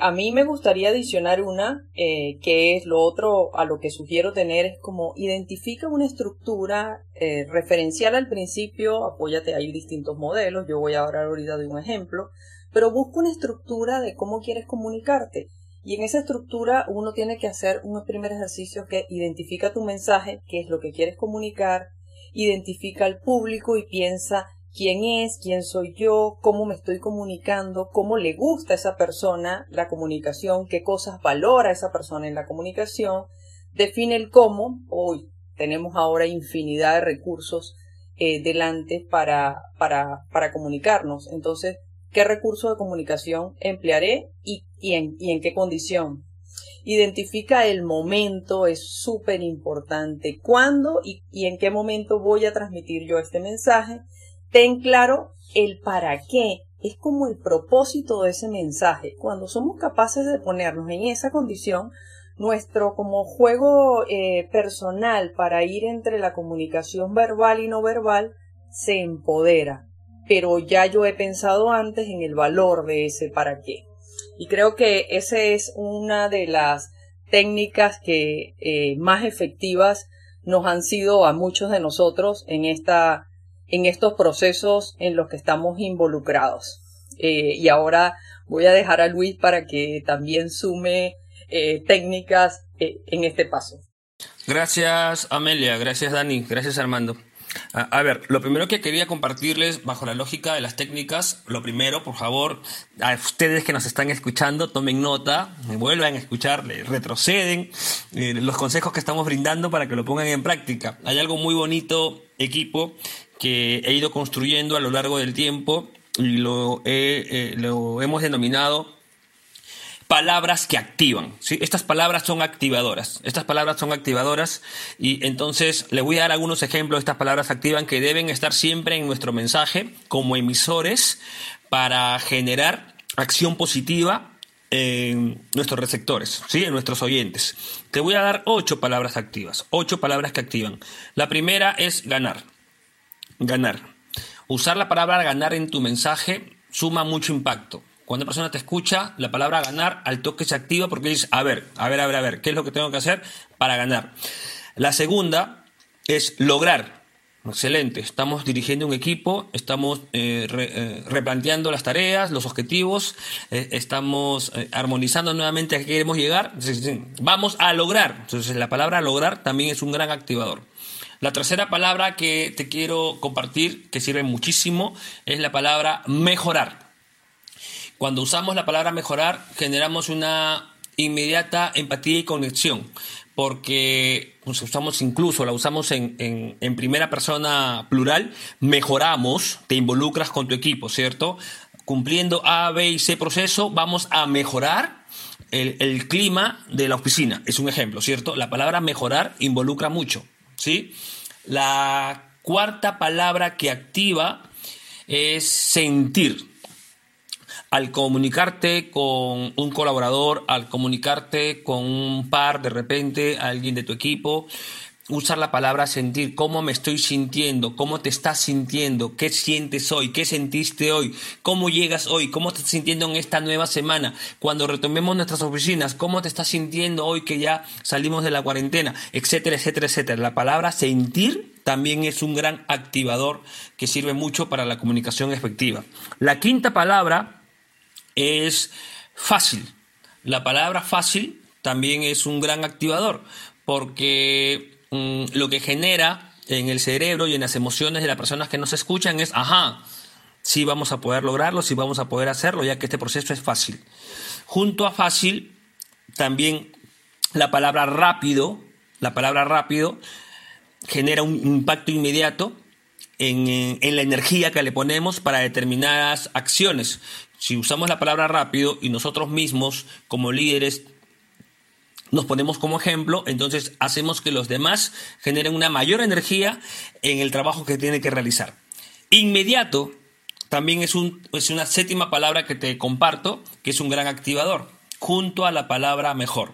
a mí me gustaría adicionar una, que es lo otro a lo que sugiero tener, es como identifica una estructura referencial al principio, apóyate, hay distintos modelos, yo voy a hablar ahorita de un ejemplo, pero busca una estructura de cómo quieres comunicarte. Y en esa estructura uno tiene que hacer unos primeros ejercicios que identifica tu mensaje, qué es lo que quieres comunicar, identifica al público y piensa quién es, quién soy yo, cómo me estoy comunicando, cómo le gusta a esa persona la comunicación, qué cosas valora esa persona en la comunicación, define el cómo, hoy tenemos ahora infinidad de recursos eh, delante para, para, para comunicarnos. Entonces, ¿qué recurso de comunicación emplearé y, y, en, y en qué condición? Identifica el momento, es súper importante. ¿Cuándo y, y en qué momento voy a transmitir yo este mensaje? ten claro el para qué, es como el propósito de ese mensaje. Cuando somos capaces de ponernos en esa condición, nuestro como juego eh, personal para ir entre la comunicación verbal y no verbal se empodera. Pero ya yo he pensado antes en el valor de ese para qué. Y creo que esa es una de las técnicas que eh, más efectivas nos han sido a muchos de nosotros en esta en estos procesos en los que estamos involucrados. Eh, y ahora voy a dejar a Luis para que también sume eh, técnicas en este paso. Gracias Amelia, gracias Dani, gracias Armando. A, ver, lo primero que quería compartirles bajo la lógica de las técnicas, lo primero, por favor, a ustedes que nos están escuchando, tomen nota, vuelvan a escuchar, retroceden los consejos que estamos brindando para que lo pongan en práctica. Hay algo muy bonito, equipo, que he ido construyendo a lo largo del tiempo y lo, eh, lo hemos denominado palabras que activan. ¿sí? Estas palabras son activadoras. Estas palabras son activadoras y entonces le voy a dar algunos ejemplos de estas palabras activan que deben estar siempre en nuestro mensaje como emisores para generar acción positiva en nuestros receptores, ¿sí? en nuestros oyentes. Te voy a dar ocho palabras activas, ocho palabras que activan. La primera es ganar ganar. Usar la palabra ganar en tu mensaje suma mucho impacto. Cuando una persona te escucha, la palabra ganar al toque se activa porque dices, a ver, a ver, a ver, a ver, ¿qué es lo que tengo que hacer para ganar? La segunda es lograr. Excelente, estamos dirigiendo un equipo, estamos eh, eh, replanteando las tareas, los objetivos, eh, estamos armonizando nuevamente a qué queremos llegar. Vamos a lograr. Entonces la palabra lograr también es un gran activador. La tercera palabra que te quiero compartir, que sirve muchísimo, es la palabra mejorar. Cuando usamos la palabra mejorar, generamos una inmediata empatía y conexión, porque pues, usamos incluso, la usamos en, en, primera persona plural, mejoramos, te involucras con tu equipo, ¿cierto? Cumpliendo A, B y C proceso, vamos a mejorar el, el, clima de la oficina. Es un ejemplo, ¿cierto? La palabra mejorar involucra mucho. ¿sí? La cuarta palabra que activa es sentir. Al comunicarte con un colaborador, al comunicarte con un par, de repente, alguien de tu equipo, usar la palabra sentir, cómo me estoy sintiendo, cómo te estás sintiendo, qué sientes hoy, qué sentiste hoy, cómo llegas hoy, cómo te estás sintiendo en esta nueva semana, cuando retomemos nuestras oficinas, cómo te estás sintiendo hoy que ya salimos de la cuarentena, etcétera, etcétera, etcétera. La palabra sentir también es un gran activador que sirve mucho para la comunicación efectiva. La quinta palabra es fácil. La palabra fácil también es un gran activador porque Mm, lo que genera en el cerebro y en las emociones de las personas que nos escuchan es, ajá, sí vamos a poder lograrlo, sí vamos a poder hacerlo, ya que este proceso es fácil. Junto a fácil, también la palabra rápido, la palabra rápido genera un impacto inmediato en, en, la energía que le ponemos para determinadas acciones. Si usamos la palabra rápido y nosotros mismos como líderes nos ponemos como ejemplo, entonces hacemos que los demás generen una mayor energía en el trabajo que tienen que realizar. Inmediato también es, un, es una séptima palabra que te comparto, que es un gran activador, junto a la palabra mejor.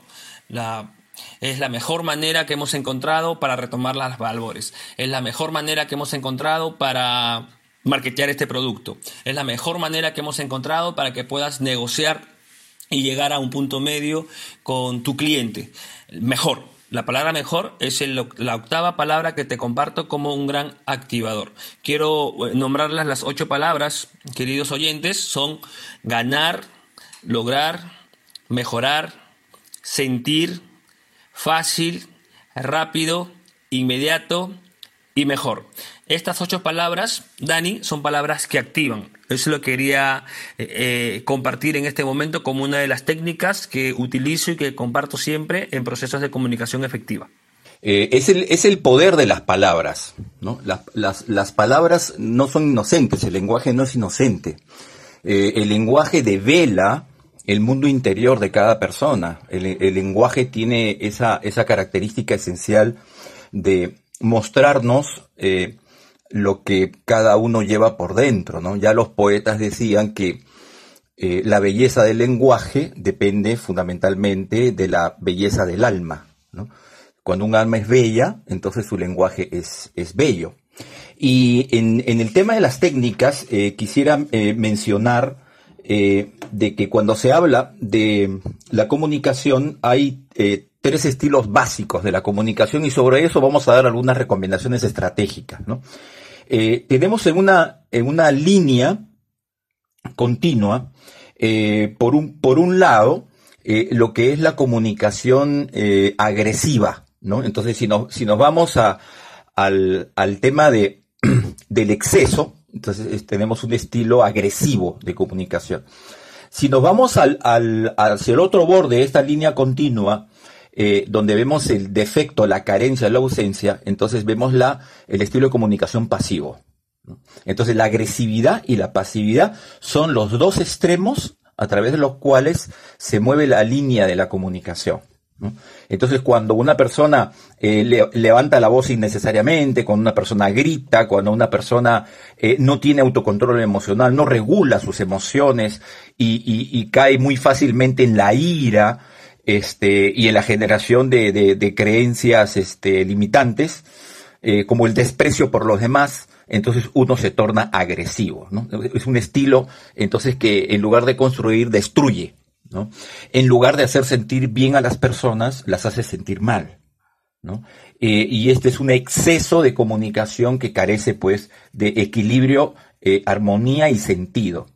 Es la mejor manera que hemos encontrado para retomar las valores. Es la mejor manera que hemos encontrado para marketear este producto. Es la mejor manera que hemos encontrado para que puedas negociar y llegar a un punto medio con tu cliente. Mejor. La palabra mejor es la octava palabra que te comparto como un gran activador. Quiero eh, nombrarlas las ocho palabras, queridos oyentes, son ganar, lograr, mejorar, sentir, fácil, rápido, inmediato, y mejor. Estas ocho palabras, Dani, son palabras que activan. Eso lo quería eh, eh, compartir en este momento como una de las técnicas que utilizo y que comparto siempre en procesos de comunicación efectiva. Eh, es, el, es, el, poder de las palabras. ¿no? Las, las, palabras no son inocentes, el lenguaje no es inocente. el lenguaje devela el mundo interior de cada persona. El, lenguaje tiene esa, esa característica esencial de mostrarnos lo que cada uno lleva por dentro, ¿no? Ya los poetas decían que eh, la belleza del lenguaje depende fundamentalmente de la belleza del alma, ¿no? Cuando un alma es bella, entonces su lenguaje es, es bello. Y en, en, el tema de las técnicas, eh, quisiera mencionar de que cuando se habla de la comunicación hay tres estilos básicos de la comunicación y sobre eso vamos a dar algunas recomendaciones estratégicas. Eh, tenemos en una, en una línea continua, eh, por, un, por un lado, eh, lo que es la comunicación agresiva. ¿no? Entonces, si, si nos vamos a, al, al tema de, del exceso, entonces tenemos un estilo agresivo de comunicación. Si nos vamos al, al, hacia el otro borde de esta línea continua, eh, donde vemos el defecto, la carencia, la ausencia, entonces vemos la, el estilo de comunicación pasivo. Entonces la agresividad y la pasividad son los dos extremos a través de los cuales se mueve la línea de la comunicación. Entonces, cuando una persona eh, levanta la voz innecesariamente, cuando una persona grita, cuando una persona eh, no tiene autocontrol emocional, no regula sus emociones y cae muy fácilmente en la ira, este, y en la generación de, de, creencias este, limitantes, eh, como el desprecio por los demás, entonces uno se torna agresivo. Es un estilo, entonces, que en lugar de construir, destruye. ¿no? En lugar de hacer sentir bien a las personas, las hace sentir mal. ¿no? Eh, y este es un exceso de comunicación que carece, pues, de equilibrio, eh, armonía y sentido.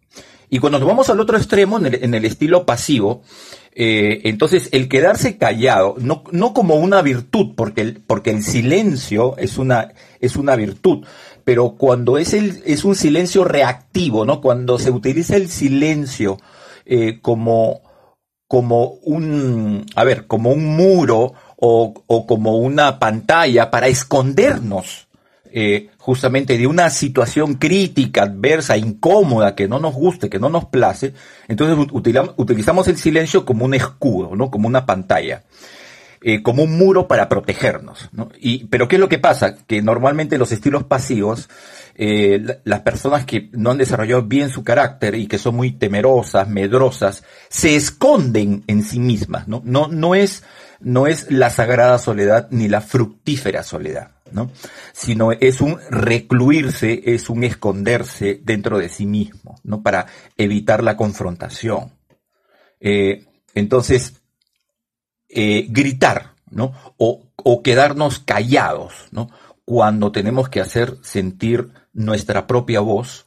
Y cuando nos vamos al otro extremo, en el estilo pasivo, eh, entonces, el quedarse callado, no, no como una virtud, porque el, porque el silencio es una, es una virtud, pero cuando es, el, es un silencio reactivo, ¿no? Cuando se utiliza el silencio eh, como, como un, a ver, como un muro o, o como una pantalla para escondernos eh, justamente de una situación crítica, adversa, incómoda, que no nos guste, que no nos place, entonces utilizamos el silencio como un escudo, ¿no? Como una pantalla. Eh, como un muro para protegernos. ¿no? Y, pero ¿qué es lo que pasa? Que normalmente los estilos pasivos, eh, las personas que no han desarrollado bien su carácter y que son muy temerosas, medrosas, se esconden en sí mismas. No, no, no, es, no es la sagrada soledad ni la fructífera soledad. ¿No? Sino es un recluirse, es un esconderse dentro de sí mismo, ¿no? Para evitar la confrontación. Eh, entonces, eh, gritar, ¿no? O, quedarnos callados, ¿no? Cuando tenemos que hacer sentir nuestra propia voz,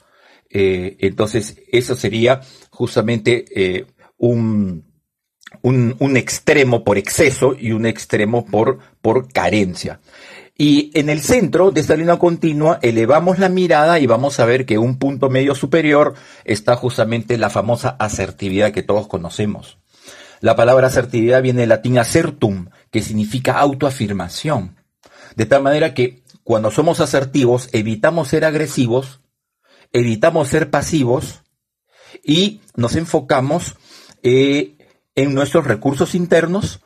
eh, entonces eso sería justamente un, un, un, extremo por exceso y un extremo por, por carencia. Y en el centro de esta línea continua elevamos la mirada y vamos a ver que un punto medio superior está justamente la famosa asertividad que todos conocemos. La palabra asertividad viene del latín acertum, que significa autoafirmación. De tal manera que cuando somos asertivos evitamos ser agresivos, evitamos ser pasivos y nos enfocamos eh, en nuestros recursos internos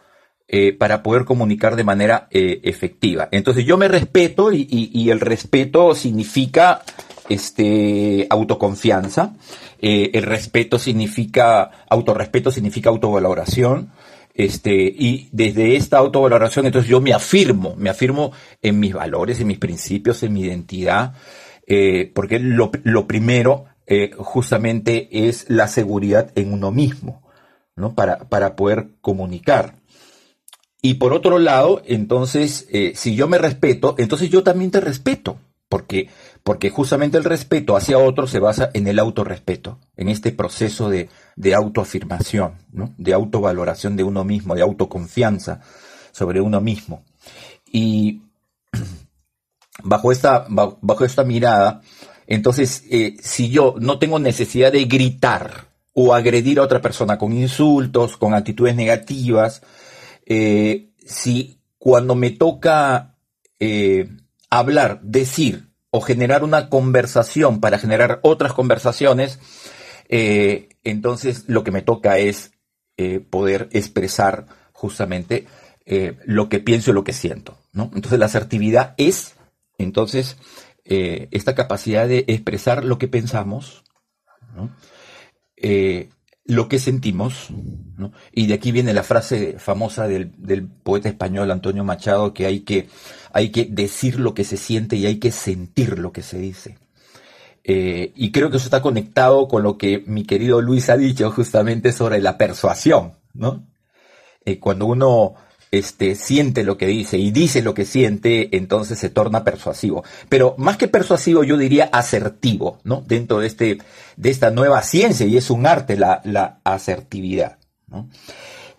eh, para poder comunicar de manera eh, efectiva. Entonces yo me respeto y, el respeto significa este, autoconfianza, eh, el respeto significa, autorrespeto significa autovaloración, este, y desde esta autovaloración entonces yo me afirmo, me afirmo en mis valores, en mis principios, en mi identidad, porque lo, lo primero justamente es la seguridad en uno mismo, ¿no? Para, para poder comunicar. Y por otro lado, entonces, eh, si yo me respeto, entonces yo también te respeto, porque, porque justamente el respeto hacia otro se basa en el autorrespeto, en este proceso de, de autoafirmación, de autovaloración de uno mismo, de autoconfianza sobre uno mismo. Y bajo esta, bajo esta mirada, entonces, eh, si yo no tengo necesidad de gritar o agredir a otra persona con insultos, con actitudes negativas, eh, si cuando me toca eh, hablar, decir o generar una conversación para generar otras conversaciones, entonces lo que me toca es poder expresar justamente lo que pienso y lo que siento. ¿no? Entonces la asertividad es, entonces, eh, esta capacidad de expresar lo que pensamos, eh, lo que sentimos, y de aquí viene la frase famosa del, poeta español Antonio Machado, que hay, que hay que decir lo que se siente y hay que sentir lo que se dice. Eh, y creo que eso está conectado con lo que mi querido Luis ha dicho justamente sobre la persuasión, ¿no? cuando uno este, siente lo que dice y dice lo que siente, entonces se torna persuasivo. Pero más que persuasivo, yo diría asertivo, ¿no? Dentro de, este, de esta nueva ciencia, y es un arte la, la asertividad.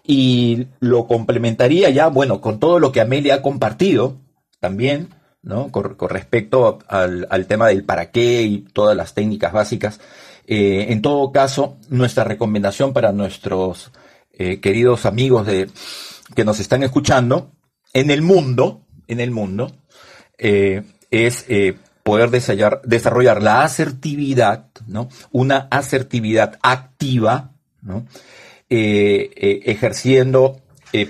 Y lo complementaría ya, bueno, con todo lo que Amelia ha compartido también, ¿no? Con, respecto al, al, tema del para qué y todas las técnicas básicas. Eh, en todo caso, nuestra recomendación para nuestros eh, queridos amigos de que nos están escuchando en el mundo, en el mundo, eh, es eh, poder desarrollar, la asertividad, ¿no? Una asertividad activa, ¿no? Eh, ejerciendo,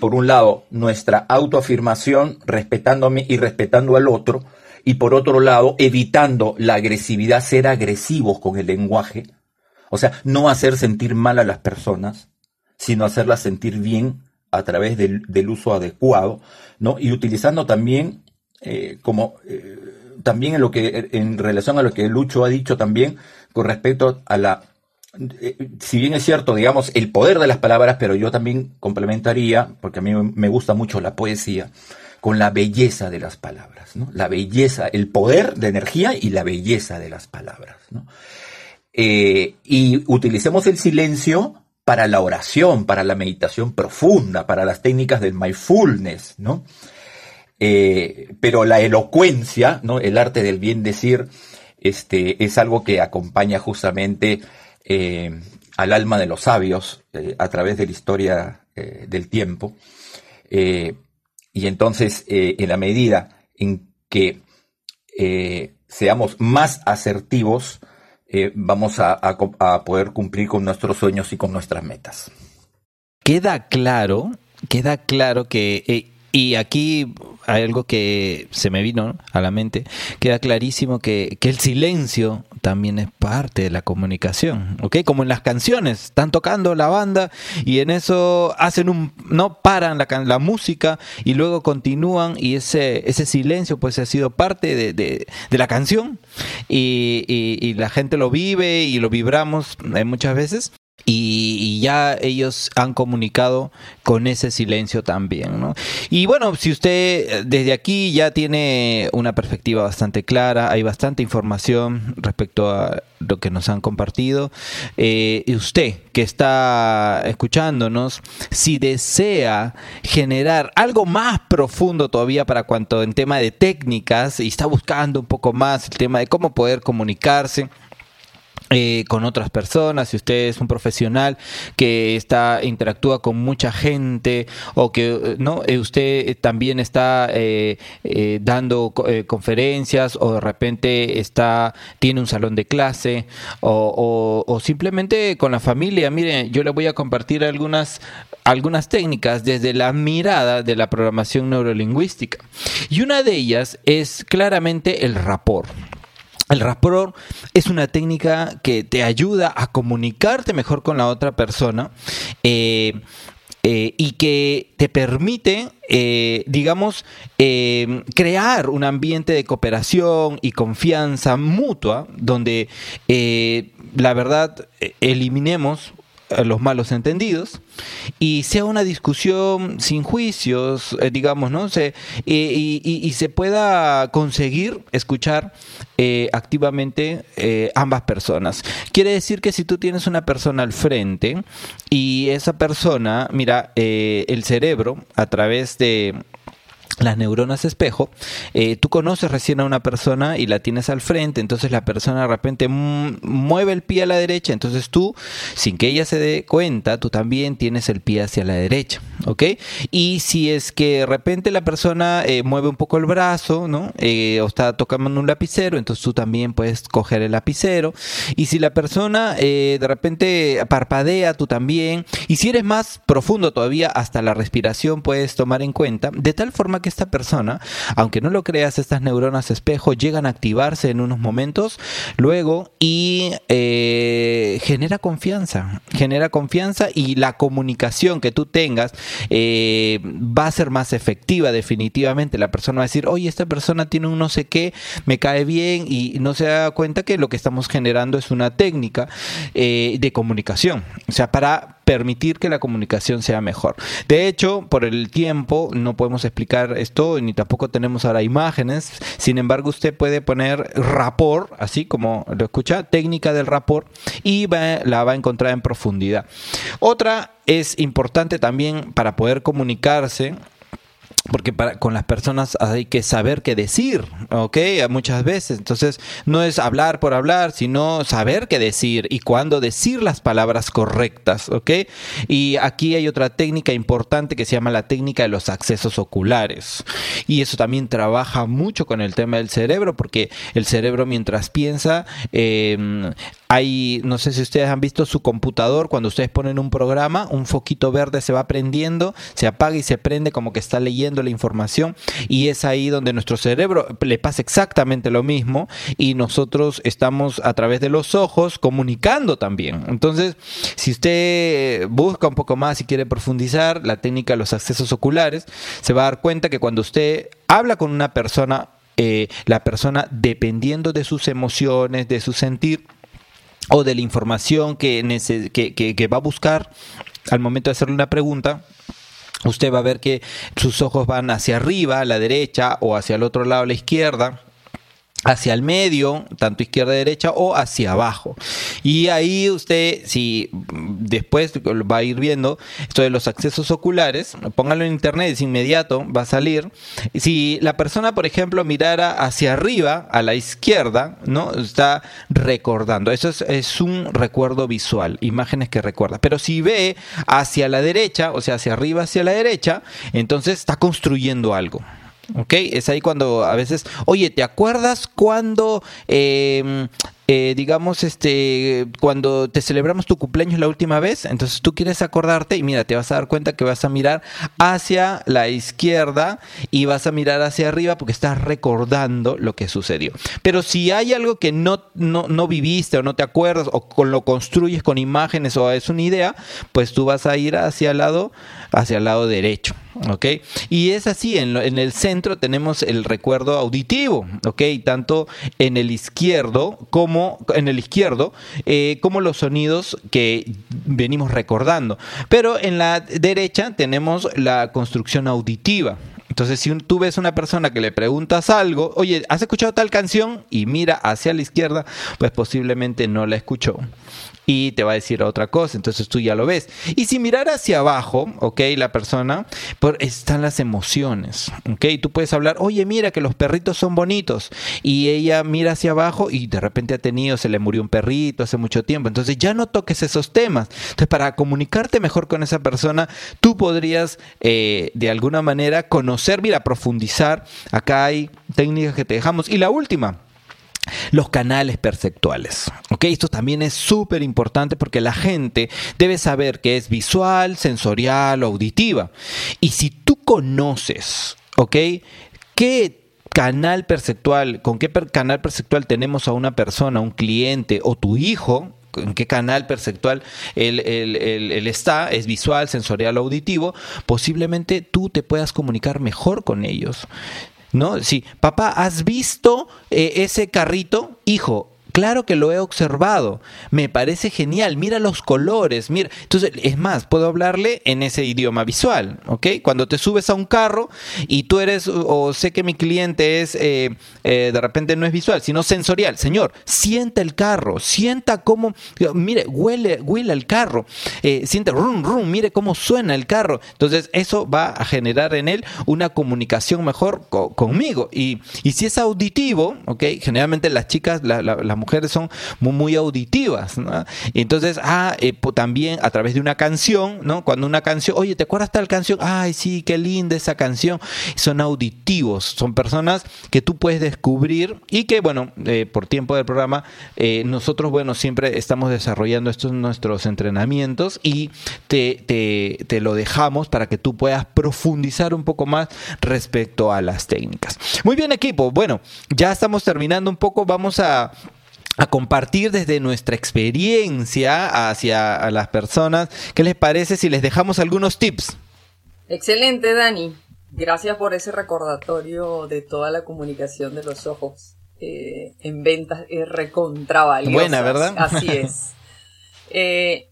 por un lado, nuestra autoafirmación, respetándome y respetando al otro, y por otro lado, evitando la agresividad, ser agresivos con el lenguaje, o sea, no hacer sentir mal a las personas, sino hacerlas sentir bien a través del, uso adecuado, ¿no? Y utilizando también eh, como eh, también en lo que en relación a lo que Lucho ha dicho también con respecto a la eh, si bien es cierto, digamos, el poder de las palabras, pero yo también complementaría, porque a mí me gusta mucho la poesía, con la belleza de las palabras, ¿no? La belleza, el poder de energía y la belleza de las palabras, ¿no? y utilicemos el silencio para la oración, para la meditación profunda, para las técnicas del mindfulness, ¿no? Eh, pero la elocuencia, ¿no? El arte del bien decir, este, es algo que acompaña justamente eh, al alma de los sabios eh, a través de la historia del tiempo. y entonces, en la medida en que seamos más asertivos, eh, vamos a, poder cumplir con nuestros sueños y con nuestras metas. Queda claro, queda claro que, eh, y aquí hay algo que se me vino a la mente, queda clarísimo que, el silencio también es parte de la comunicación, ¿ok? Como en las canciones, están tocando la banda y en eso hacen un, no paran la, la música y luego continúan y ese, ese silencio pues ha sido parte de, la canción y, y, la gente lo vive y lo vibramos eh, muchas veces y, ya ellos han comunicado con ese silencio también, ¿no? Y bueno, si usted eh, desde aquí ya tiene una perspectiva bastante clara, hay bastante información respecto a lo que nos han compartido, eh, y usted que está escuchándonos, si desea generar algo más profundo todavía para cuanto en tema de técnicas y está buscando un poco más el tema de cómo poder comunicarse, eh, con otras personas, si usted es un profesional que está interactúa con mucha gente o que eh, no eh, usted también está dando conferencias o de repente está tiene un salón de clase o, simplemente con la familia, mire, yo le voy a compartir algunas algunas técnicas desde la mirada de la programación neurolingüística. Y una de ellas es claramente el rapport. El rapport es una técnica que te ayuda a comunicarte mejor con la otra persona eh, eh, y que te permite, eh, digamos, crear un ambiente de cooperación y confianza mutua donde la verdad eliminemos los malos entendidos y sea una discusión sin juicios, eh, digamos, ¿no? Se, y, se pueda conseguir escuchar eh, activamente eh, ambas personas. Quiere decir que si tú tienes una persona al frente y esa persona, mira, el cerebro a través de las neuronas espejo, eh, tú conoces recién a una persona y la tienes al frente, entonces la persona de repente mueve el pie a la derecha, entonces tú, sin que ella se dé cuenta, tú también tienes el pie hacia la derecha, ¿ok? Y si es que de repente la persona eh, mueve un poco el brazo, ¿no? Eh, o está tocando un lapicero, entonces tú también puedes coger el lapicero. Y si la persona de repente parpadea, tú también. Y si eres más profundo todavía, hasta la respiración puedes tomar en cuenta, de tal forma que esta persona, aunque no lo creas, estas neuronas espejo llegan a activarse en unos momentos luego y eh, genera confianza, genera confianza y la comunicación que tú tengas eh, va a ser más efectiva definitivamente. La persona va a decir, oye, esta persona tiene un no sé qué, me cae bien y no se da cuenta que lo que estamos generando es una técnica eh, de comunicación. O sea, para permitir que la comunicación sea mejor. De hecho, por el tiempo no podemos explicar esto ni tampoco tenemos ahora imágenes. Sin embargo, usted puede poner rapport, así como lo escucha, técnica del rapport y la va a encontrar en profundidad. Otra es importante también para poder comunicarse porque para, con las personas hay que saber qué decir, ¿ok? Muchas veces. Entonces, no es hablar por hablar, sino saber qué decir y cuándo decir las palabras correctas, ¿ok? Y aquí hay otra técnica importante que se llama la técnica de los accesos oculares. Y eso también trabaja mucho con el tema del cerebro, porque el cerebro mientras piensa, eh, hay, no sé si ustedes han visto su computador, cuando ustedes ponen un programa, un foquito verde se va prendiendo, se apaga y se prende como que está leyendo la información y es ahí donde nuestro cerebro le pasa exactamente lo mismo y nosotros estamos a través de los ojos comunicando también. Entonces, si usted busca un poco más y quiere profundizar la técnica de los accesos oculares, se va a dar cuenta que cuando usted habla con una persona, eh, la persona, dependiendo de sus emociones, de su sentir, o de la información que, va a buscar al momento de hacerle una pregunta, usted va a ver que sus ojos van hacia arriba, a la derecha, o hacia el otro lado, a la izquierda hacia el medio, tanto izquierda derecha o hacia abajo. Y ahí usted, si después va a ir viendo esto de los accesos oculares, póngalo en internet, es inmediato, va a salir. Si la persona, por ejemplo, mirara hacia arriba, a la izquierda, ¿no? Está recordando. Eso es, es un recuerdo visual, imágenes que recuerda. Pero si ve hacia la derecha, o sea, hacia arriba, hacia la derecha, entonces está construyendo algo. ¿Ok? Es ahí cuando a veces, oye, ¿te acuerdas cuando em, eh, digamos, este, cuando te celebramos tu cumpleaños la última vez, entonces tú quieres acordarte y mira, te vas a dar cuenta que vas a mirar hacia la izquierda y vas a mirar hacia arriba porque estás recordando lo que sucedió. Pero si hay algo que no, no, no viviste o no te acuerdas o con lo construyes con imágenes o es una idea, pues tú vas a ir hacia el lado, hacia el lado derecho. ¿ok? Y es así, en, en, el centro tenemos el recuerdo auditivo, ¿ok? Tanto en el izquierdo como en el izquierdo, eh, como los sonidos que venimos recordando. Pero en la derecha tenemos la construcción auditiva. Entonces, si tú ves una persona que le preguntas algo, oye, ¿has escuchado tal canción? Y mira hacia la izquierda, pues posiblemente no la escuchó y te va a decir otra cosa, entonces tú ya lo ves. Y si mirar hacia abajo, ok, la persona, por, están las emociones, ok, tú puedes hablar, oye, mira que los perritos son bonitos, y ella mira hacia abajo y de repente ha tenido, se le murió un perrito hace mucho tiempo, entonces ya no toques esos temas. Entonces, para comunicarte mejor con esa persona, tú podrías eh, de alguna manera conocer, mira, profundizar, acá hay técnicas que te dejamos. Y la última, los canales perceptuales. ¿ok? Esto también es súper importante porque la gente debe saber que es visual, sensorial o auditiva. Y si tú conoces, ¿ok? ¿Qué canal perceptual, con qué canal perceptual tenemos a una persona, un cliente o tu hijo, en qué canal perceptual él, está, es visual, sensorial auditivo, posiblemente tú te puedas comunicar mejor con ellos. ¿no? Sí, papá, ¿has visto eh, ese carrito? Hijo, Claro que lo he observado. Me parece genial. Mira los colores. Mira. Entonces, es más, puedo hablarle en ese idioma visual. ¿Ok? Cuando te subes a un carro y tú eres, o sé que mi cliente es, eh, eh, de repente no es visual, sino sensorial. Señor, sienta el carro. Sienta cómo. Mire, huele, el carro. Eh, siente rum, rum. Mire cómo suena el carro. Entonces, eso va a generar en él una comunicación mejor conmigo. Y, y, si es auditivo, ¿ok? Generalmente las chicas, las mujeres son muy, muy auditivas, ¿no? Entonces, ah, eh, también a través de una canción, ¿no? Cuando una canción, oye, ¿te acuerdas tal canción? Ay, sí, qué linda esa canción. Son auditivos, son personas que tú puedes descubrir y que, bueno, eh, por tiempo del programa, eh, nosotros, bueno, siempre estamos desarrollando estos nuestros entrenamientos y te lo dejamos para que tú puedas profundizar un poco más respecto a las técnicas. Muy bien, equipo. Bueno, ya estamos terminando un poco. Vamos a a compartir desde nuestra experiencia hacia las personas. ¿Qué les parece si les dejamos algunos tips? Excelente, Dani. Gracias por ese recordatorio de toda la comunicación de los ojos eh, en ventas es recontra Buena, ¿verdad? Así es. Eh,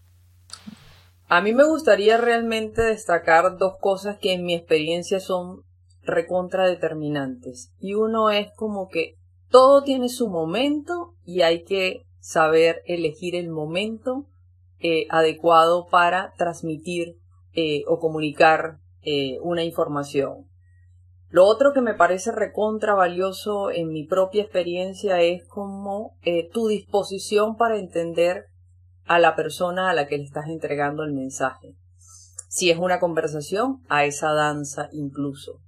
a mí me gustaría realmente destacar dos cosas que en mi experiencia son recontra determinantes. Y uno es como que todo tiene su momento y hay que saber elegir el momento eh, adecuado para transmitir eh, o comunicar eh, una información. Lo otro que me parece recontra valioso en mi propia experiencia es como tu disposición para entender a la persona a la que le estás entregando el mensaje. Si es una conversación, a esa danza incluso.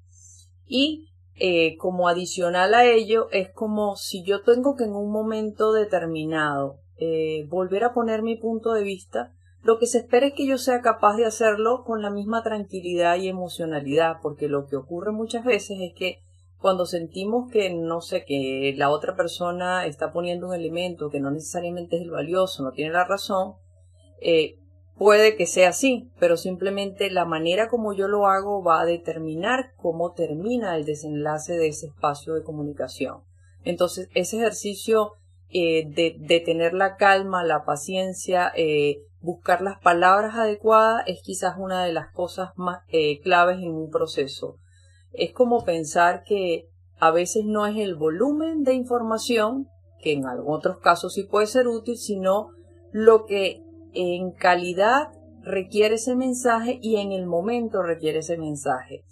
Y eh, como adicional a ello, es como si yo tengo que en un momento determinado eh, volver a poner mi punto de vista, lo que se espera es que yo sea capaz de hacerlo con la misma tranquilidad y emocionalidad, porque lo que ocurre muchas veces es que cuando sentimos que no sé, que la otra persona está poniendo un elemento que no necesariamente es el valioso, no tiene la razón, eh, Puede que sea así, pero simplemente la manera como yo lo hago va a determinar cómo termina el desenlace de ese espacio de comunicación. Entonces, ese ejercicio eh, de, tener la calma, la paciencia, eh, buscar las palabras adecuadas es quizás una de las cosas más eh, claves en un proceso. Es como pensar que a veces no es el volumen de información, que en otros casos sí puede ser útil, sino lo que en calidad requiere ese mensaje y en el momento requiere ese mensaje.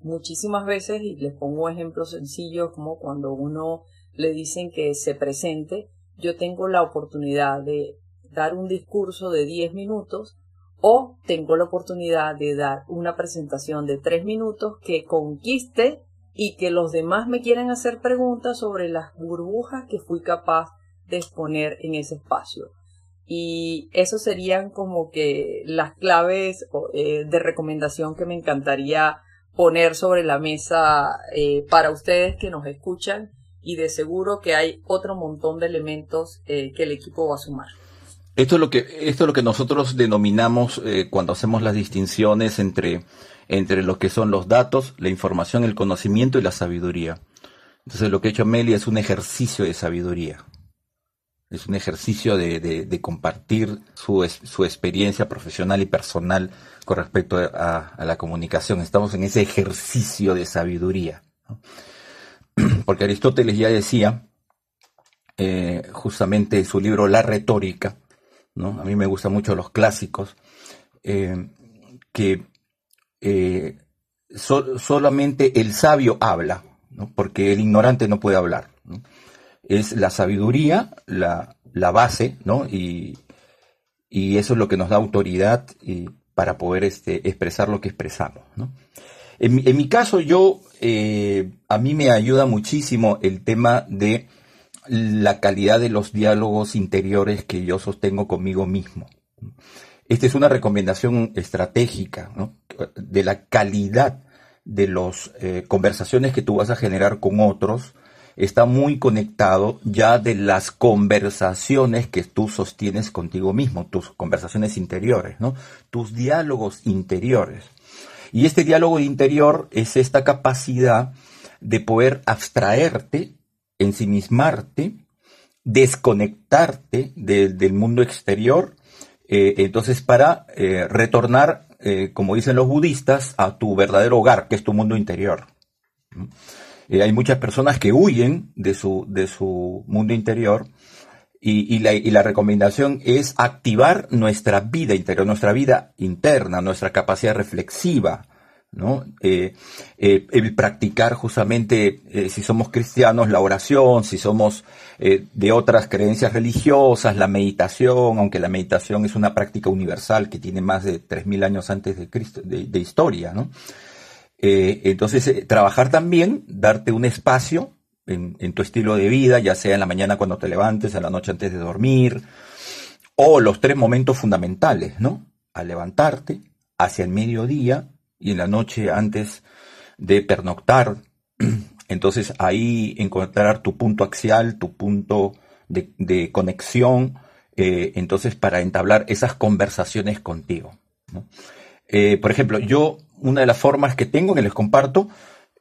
Muchísimas veces, y les pongo ejemplos sencillos como cuando uno le dicen que se presente, yo tengo la oportunidad de dar un discurso de 10 minutos o tengo la oportunidad de dar una presentación de 3 minutos que conquiste y que los demás me quieran hacer preguntas sobre las burbujas que fui capaz de exponer en ese espacio. Y eso serían como que las claves eh, de recomendación que me encantaría poner sobre la mesa eh, para ustedes que nos escuchan y de seguro que hay otro montón de elementos eh, que el equipo va a sumar. Esto es lo que, esto es lo que nosotros denominamos cuando hacemos las distinciones entre, entre lo que son los datos, la información, el conocimiento y la sabiduría. Entonces lo que ha hecho Amelia es un ejercicio de sabiduría es un ejercicio de, compartir su, experiencia profesional y personal con respecto a, la comunicación. Estamos en ese ejercicio de sabiduría. Porque Aristóteles ya decía, eh, justamente en su libro La retórica, ¿no? a mí me gustan mucho los clásicos, eh, que eh, solamente el sabio habla, porque el ignorante no puede hablar es la sabiduría, la, la base, ¿no? Y, y, eso es lo que nos da autoridad y, para poder este, expresar lo que expresamos, ¿no? En, mi caso, yo, eh, a mí me ayuda muchísimo el tema de la calidad de los diálogos interiores que yo sostengo conmigo mismo. Esta es una recomendación estratégica, ¿no? De la calidad de las eh, conversaciones que tú vas a generar con otros, está muy conectado ya de las conversaciones que tú sostienes contigo mismo, tus conversaciones interiores, ¿no? Tus diálogos interiores. Y este diálogo interior es esta capacidad de poder abstraerte, ensimismarte desconectarte del mundo exterior, eh, entonces para eh, retornar, eh, como dicen los budistas, a tu verdadero hogar, que es tu mundo interior. Hay muchas personas que huyen de su, de su mundo interior y, la, y, la, recomendación es activar nuestra vida interior, nuestra vida interna, nuestra capacidad reflexiva, ¿no? Eh, eh, el practicar justamente, eh, si somos cristianos, la oración, si somos de otras creencias religiosas, la meditación, aunque la meditación es una práctica universal que tiene más de 3.000 años antes de Cristo, de, historia, ¿no? Entonces, trabajar también, darte un espacio en, tu estilo de vida, ya sea en la mañana cuando te levantes, en la noche antes de dormir, o los tres momentos fundamentales, ¿no? Al levantarte, hacia el mediodía y en la noche antes de pernoctar. Entonces ahí encontrar tu punto axial, tu punto de, conexión, eh, entonces para entablar esas conversaciones contigo. Eh, por ejemplo, yo una de las formas que tengo, que les comparto,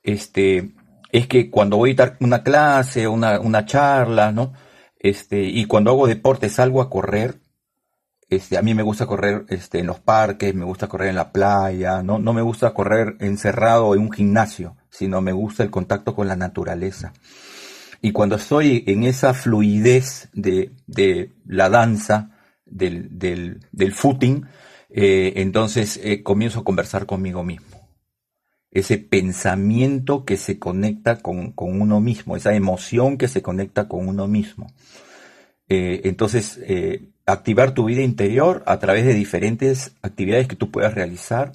este, es que cuando voy a dar una clase, una, una charla, ¿no? Este, y cuando hago deporte salgo a correr, este, a mí me gusta correr este, en los parques, me gusta correr en la playa, no, no me gusta correr encerrado en un gimnasio, sino me gusta el contacto con la naturaleza. Y cuando estoy en esa fluidez de, la danza, del, footing, eh, entonces eh, comienzo a conversar conmigo mismo. Ese pensamiento que se conecta con, con, uno mismo, esa emoción que se conecta con uno mismo. Eh, entonces, activar tu vida interior a través de diferentes actividades que tú puedas realizar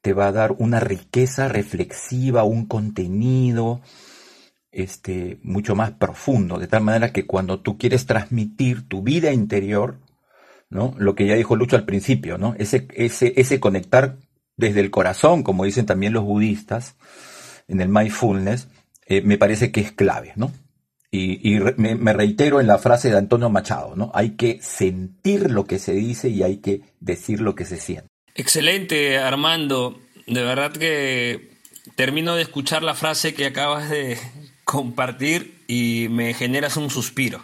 te va a dar una riqueza reflexiva, un contenido este, mucho más profundo, de tal manera que cuando tú quieres transmitir tu vida interior, ¿no? Lo que ya dijo Lucho al principio, ¿no? Ese, conectar desde el corazón, como dicen también los budistas, en el mindfulness, eh, me parece que es clave, ¿no? Y, me, reitero en la frase de Antonio Machado, ¿no? Hay que sentir lo que se dice y hay que decir lo que se siente. Excelente, Armando. De verdad que termino de escuchar la frase que acabas de compartir y me generas un suspiro.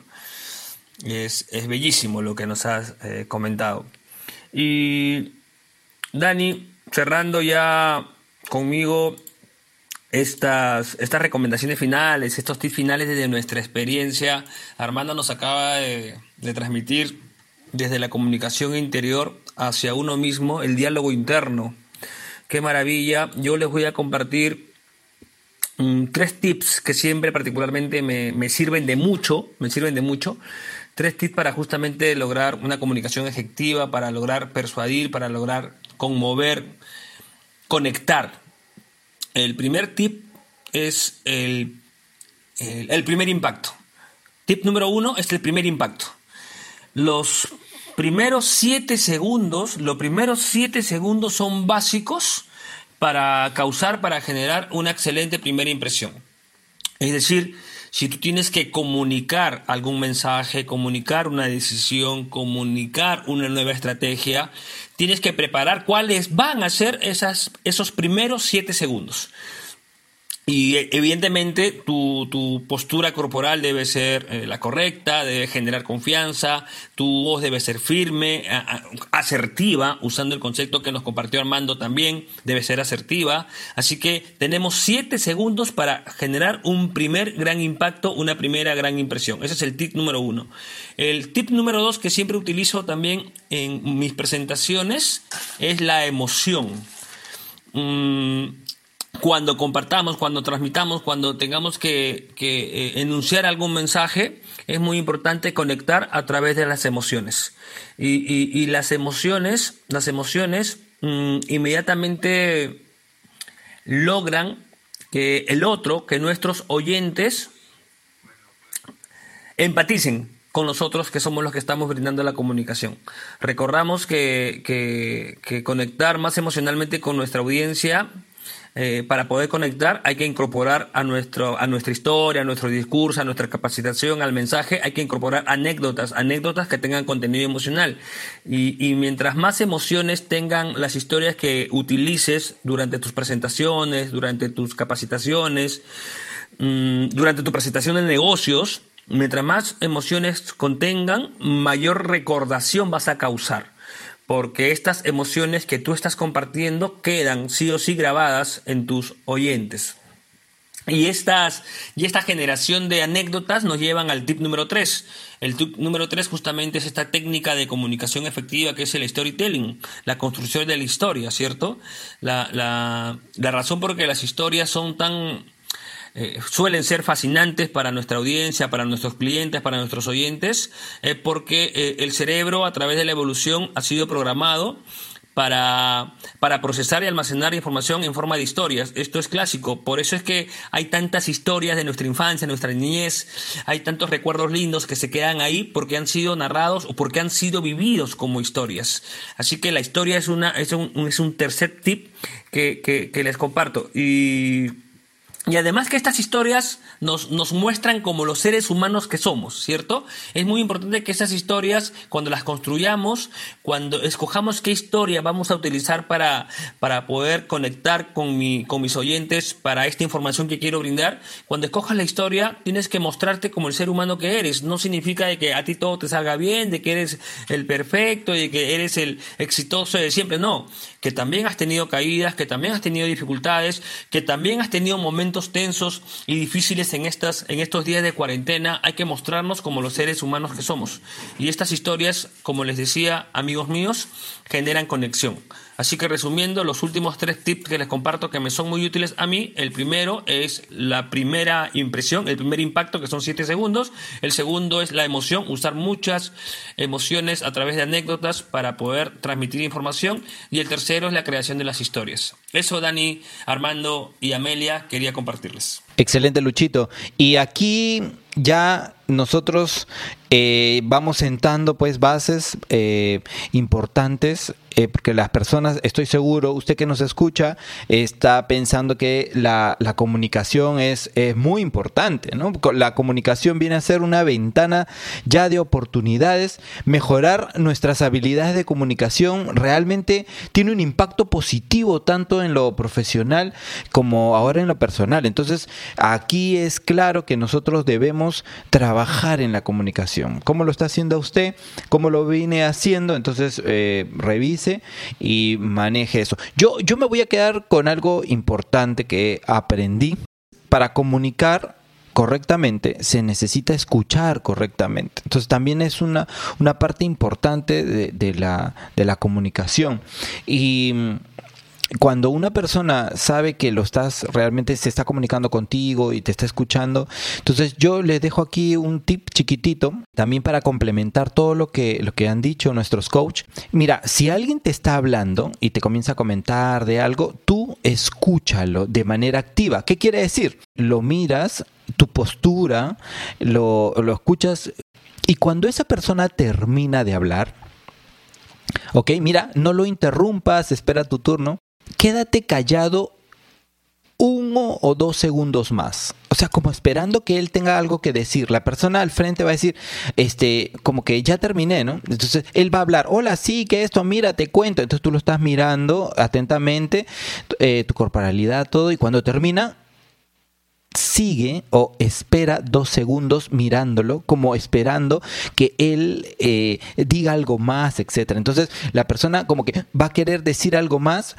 Es, es bellísimo lo que nos has eh, comentado. Y Dani, cerrando ya conmigo estas, estas recomendaciones finales, estos tips finales desde nuestra experiencia. Armando nos acaba de, transmitir desde la comunicación interior hacia uno mismo el diálogo interno. Qué maravilla. Yo les voy a compartir mm, tres tips que siempre particularmente me, me, sirven de mucho, me sirven de mucho. Tres tips para justamente lograr una comunicación efectiva, para lograr persuadir, para lograr conmover, conectar el primer tip es el, el, primer impacto. Tip número uno es el primer impacto. Los primeros siete segundos, los primeros siete segundos son básicos para causar, para generar una excelente primera impresión. Es decir, si tú tienes que comunicar algún mensaje, comunicar una decisión, comunicar una nueva estrategia, tienes que preparar cuáles van a ser esas, esos primeros siete segundos. Y evidentemente tu, tu, postura corporal debe ser eh, la correcta, debe generar confianza, tu voz debe ser firme, asertiva, usando el concepto que nos compartió Armando también, debe ser asertiva. Así que tenemos siete segundos para generar un primer gran impacto, una primera gran impresión. Ese es el tip número uno. El tip número dos que siempre utilizo también en mis presentaciones es la emoción. Mm, cuando compartamos, cuando transmitamos, cuando tengamos que, eh, enunciar algún mensaje, es muy importante conectar a través de las emociones. Y, las emociones, las emociones mm, inmediatamente logran que el otro, que nuestros oyentes empaticen con nosotros que somos los que estamos brindando la comunicación. Recordamos que, que conectar más emocionalmente con nuestra audiencia eh, para poder conectar hay que incorporar a, nuestro, a nuestra historia, a nuestro discurso, a nuestra capacitación, al mensaje, hay que incorporar anécdotas, anécdotas que tengan contenido emocional. Y, mientras más emociones tengan las historias que utilices durante tus presentaciones, durante tus capacitaciones, mm, durante tu presentación de negocios, mientras más emociones contengan, mayor recordación vas a causar. Porque estas emociones que tú estás compartiendo quedan sí o sí grabadas en tus oyentes. Y, estas, y esta generación de anécdotas nos llevan al tip número 3. El tip número 3 justamente es esta técnica de comunicación efectiva que es el storytelling, la construcción de la historia, ¿cierto? La, la, la razón por que las historias son tan... Eh, suelen ser fascinantes para nuestra audiencia, para nuestros clientes, para nuestros oyentes, es porque eh, el cerebro a través de la evolución ha sido programado para, para procesar y almacenar información en forma de historias. Esto es clásico, por eso es que hay tantas historias de nuestra infancia, nuestra niñez, hay tantos recuerdos lindos que se quedan ahí porque han sido narrados o porque han sido vividos como historias. Así que la historia es, una, es, un, es un tercer tip que, que, que les comparto. Y y además que estas historias nos, nos, muestran como los seres humanos que somos, ¿cierto? Es muy importante que esas historias, cuando las construyamos, cuando escojamos qué historia vamos a utilizar para, para poder conectar con, mi, con mis oyentes para esta información que quiero brindar, cuando escojas la historia tienes que mostrarte como el ser humano que eres. No significa de que a ti todo te salga bien, de que eres el perfecto, de que eres el exitoso de siempre, no. Que también has tenido caídas, que también has tenido dificultades, que también has tenido momentos tensos y difíciles en, estas, en estos días de cuarentena, hay que mostrarnos como los seres humanos que somos. Y estas historias, como les decía, amigos míos, generan conexión. Así que resumiendo, los últimos tres tips que les comparto que me son muy útiles a mí, el primero es la primera impresión, el primer impacto que son siete segundos, el segundo es la emoción, usar muchas emociones a través de anécdotas para poder transmitir información y el tercero es la creación de las historias. Eso Dani, Armando y Amelia quería compartirles. Excelente Luchito. Y aquí ya nosotros eh, vamos sentando pues bases eh, importantes eh, porque las personas, estoy seguro, usted que nos escucha, está pensando que la, comunicación es, es, muy importante, ¿no? La comunicación viene a ser una ventana ya de oportunidades. Mejorar nuestras habilidades de comunicación realmente tiene un impacto positivo tanto en lo profesional como ahora en lo personal. Entonces, aquí es claro que nosotros debemos trabajar en la comunicación. ¿Cómo lo está haciendo usted? ¿Cómo lo viene haciendo? Entonces, eh, revise y maneje eso. Yo, yo me voy a quedar con algo importante que aprendí. Para comunicar correctamente, se necesita escuchar correctamente. Entonces también es una, una parte importante de, la, de la comunicación. Y cuando una persona sabe que lo estás realmente se está comunicando contigo y te está escuchando, entonces yo les dejo aquí un tip chiquitito también para complementar todo lo que lo que han dicho nuestros coach. Mira, si alguien te está hablando y te comienza a comentar de algo, tú escúchalo de manera activa. ¿Qué quiere decir? Lo miras, tu postura, lo, lo escuchas y cuando esa persona termina de hablar, Ok, mira, no lo interrumpas, espera tu turno quédate callado uno o dos segundos más. O sea, como esperando que él tenga algo que decir. La persona al frente va a decir, este, como que ya terminé, ¿no? Entonces él va a hablar, hola, sí, que esto, mira, te cuento. Entonces tú lo estás mirando atentamente, eh, tu corporalidad, todo, y cuando termina, sigue o espera dos segundos mirándolo, como esperando que él eh, diga algo más, etc. Entonces la persona como que va a querer decir algo más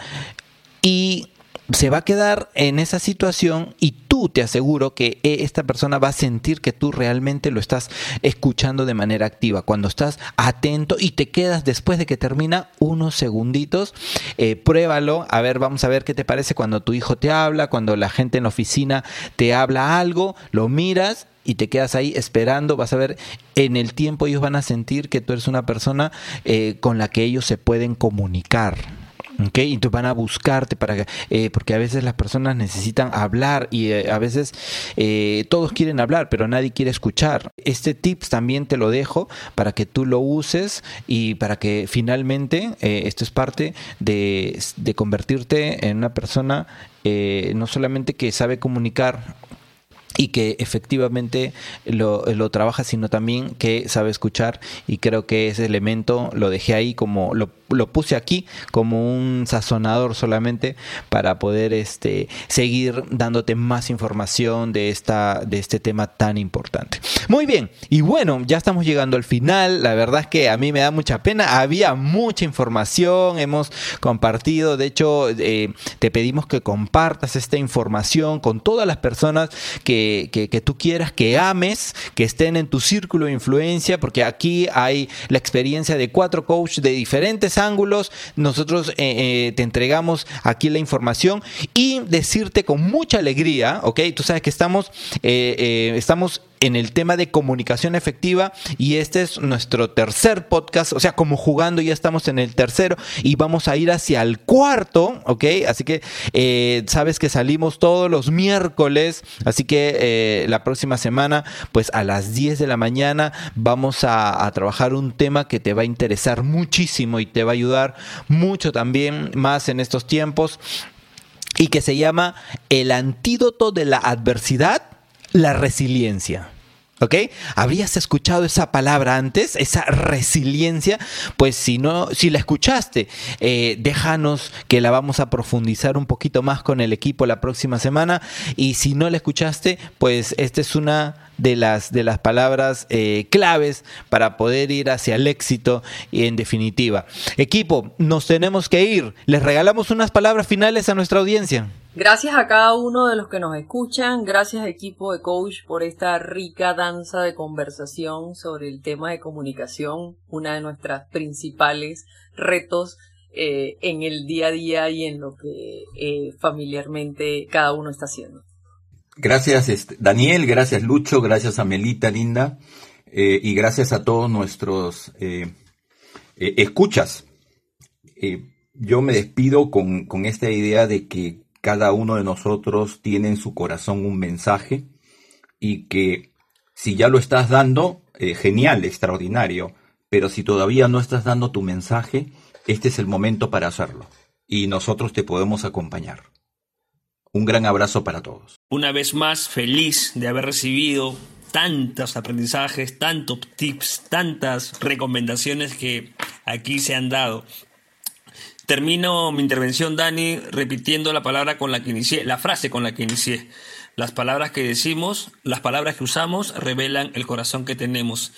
y se va a quedar en esa situación y tú te aseguro que eh, esta persona va a sentir que tú realmente lo estás escuchando de manera activa. Cuando estás atento y te quedas después de que termina unos segunditos, eh, pruébalo. A ver, vamos a ver qué te parece cuando tu hijo te habla, cuando la gente en la oficina te habla algo, lo miras y te quedas ahí esperando, vas a ver, en el tiempo ellos van a sentir que tú eres una persona eh, con la que ellos se pueden comunicar. Okay, entonces van a buscarte para eh, porque a veces las personas necesitan hablar y eh, a veces eh, todos quieren hablar, pero nadie quiere escuchar. Este tips también te lo dejo para que tú lo uses y para que finalmente esto es parte de, de convertirte en una persona no solamente que sabe comunicar y que efectivamente lo, trabaja, sino también que sabe escuchar y creo que ese elemento lo dejé ahí como lo lo puse aquí como un sazonador solamente para poder este, seguir dándote más información de, esta, de este tema tan importante. Muy bien, y bueno, ya estamos llegando al final. La verdad es que a mí me da mucha pena. Había mucha información, hemos compartido, de hecho, eh, te pedimos que compartas esta información con todas las personas que, que tú quieras, que ames, que estén en tu círculo de influencia, porque aquí hay la experiencia de cuatro coaches de diferentes ángulos. Nosotros eh, eh, te entregamos aquí la información y decirte con mucha alegría, ¿ok? Tú sabes que estamos, eh, estamos en el tema de comunicación efectiva y este es nuestro tercer podcast, o sea, como jugando ya estamos en el tercero y vamos a ir hacia el cuarto, ¿ok? Así que eh, sabes que salimos todos los miércoles, así que eh, la próxima semana, pues a las 10 de la mañana vamos a, a trabajar un tema que te va a interesar muchísimo y te va a ayudar mucho también más en estos tiempos y que se llama El antídoto de la adversidad la resiliencia. ¿Ok? ¿Habrías escuchado esa palabra antes? Esa resiliencia. Pues si no, si la escuchaste, eh, déjanos que la vamos a profundizar un poquito más con el equipo la próxima semana. Y si no la escuchaste, pues esta es una de las, de las palabras eh, claves para poder ir hacia el éxito y en definitiva. Equipo, nos tenemos que ir. Les regalamos unas palabras finales a nuestra audiencia. Gracias a cada uno de los que nos escuchan, gracias equipo de coach por esta rica danza de conversación sobre el tema de comunicación, una de nuestras principales retos eh, en el día a día y en lo que eh, familiarmente cada uno está haciendo. Gracias este, Daniel, gracias Lucho, gracias a Melita Linda eh, y gracias a todos nuestros escuchas. yo me despido con, con esta idea de que cada uno de nosotros tiene en su corazón un mensaje y que si ya lo estás dando, eh, genial, extraordinario, pero si todavía no estás dando tu mensaje, este es el momento para hacerlo y nosotros te podemos acompañar. Un gran abrazo para todos. Una vez más, feliz de haber recibido tantos aprendizajes, tantos tips, tantas recomendaciones que aquí se han dado. Termino mi intervención, Dani, repitiendo la palabra con la que inicié, la frase con la que inicié. Las palabras que decimos, las palabras que usamos, revelan el corazón que tenemos.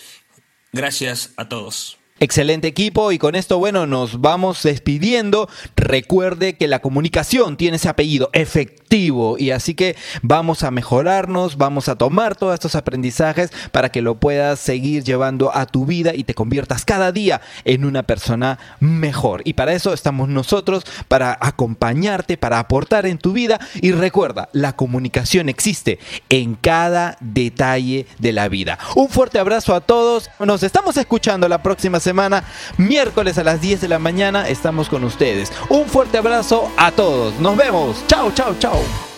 Gracias a todos. Excelente equipo y con esto, bueno, nos vamos despidiendo. Recuerde que la comunicación tiene ese apellido efectivo y así que vamos a mejorarnos, vamos a tomar todos estos aprendizajes para que lo puedas seguir llevando a tu vida y te conviertas cada día en una persona mejor. Y para eso estamos nosotros, para acompañarte, para aportar en tu vida y recuerda, la comunicación existe en cada detalle de la vida. Un fuerte abrazo a todos. Nos estamos escuchando la próxima semana semana, miércoles a las 10 de la mañana, estamos con ustedes. Un fuerte abrazo a todos. Nos vemos. Chao, chao, chao.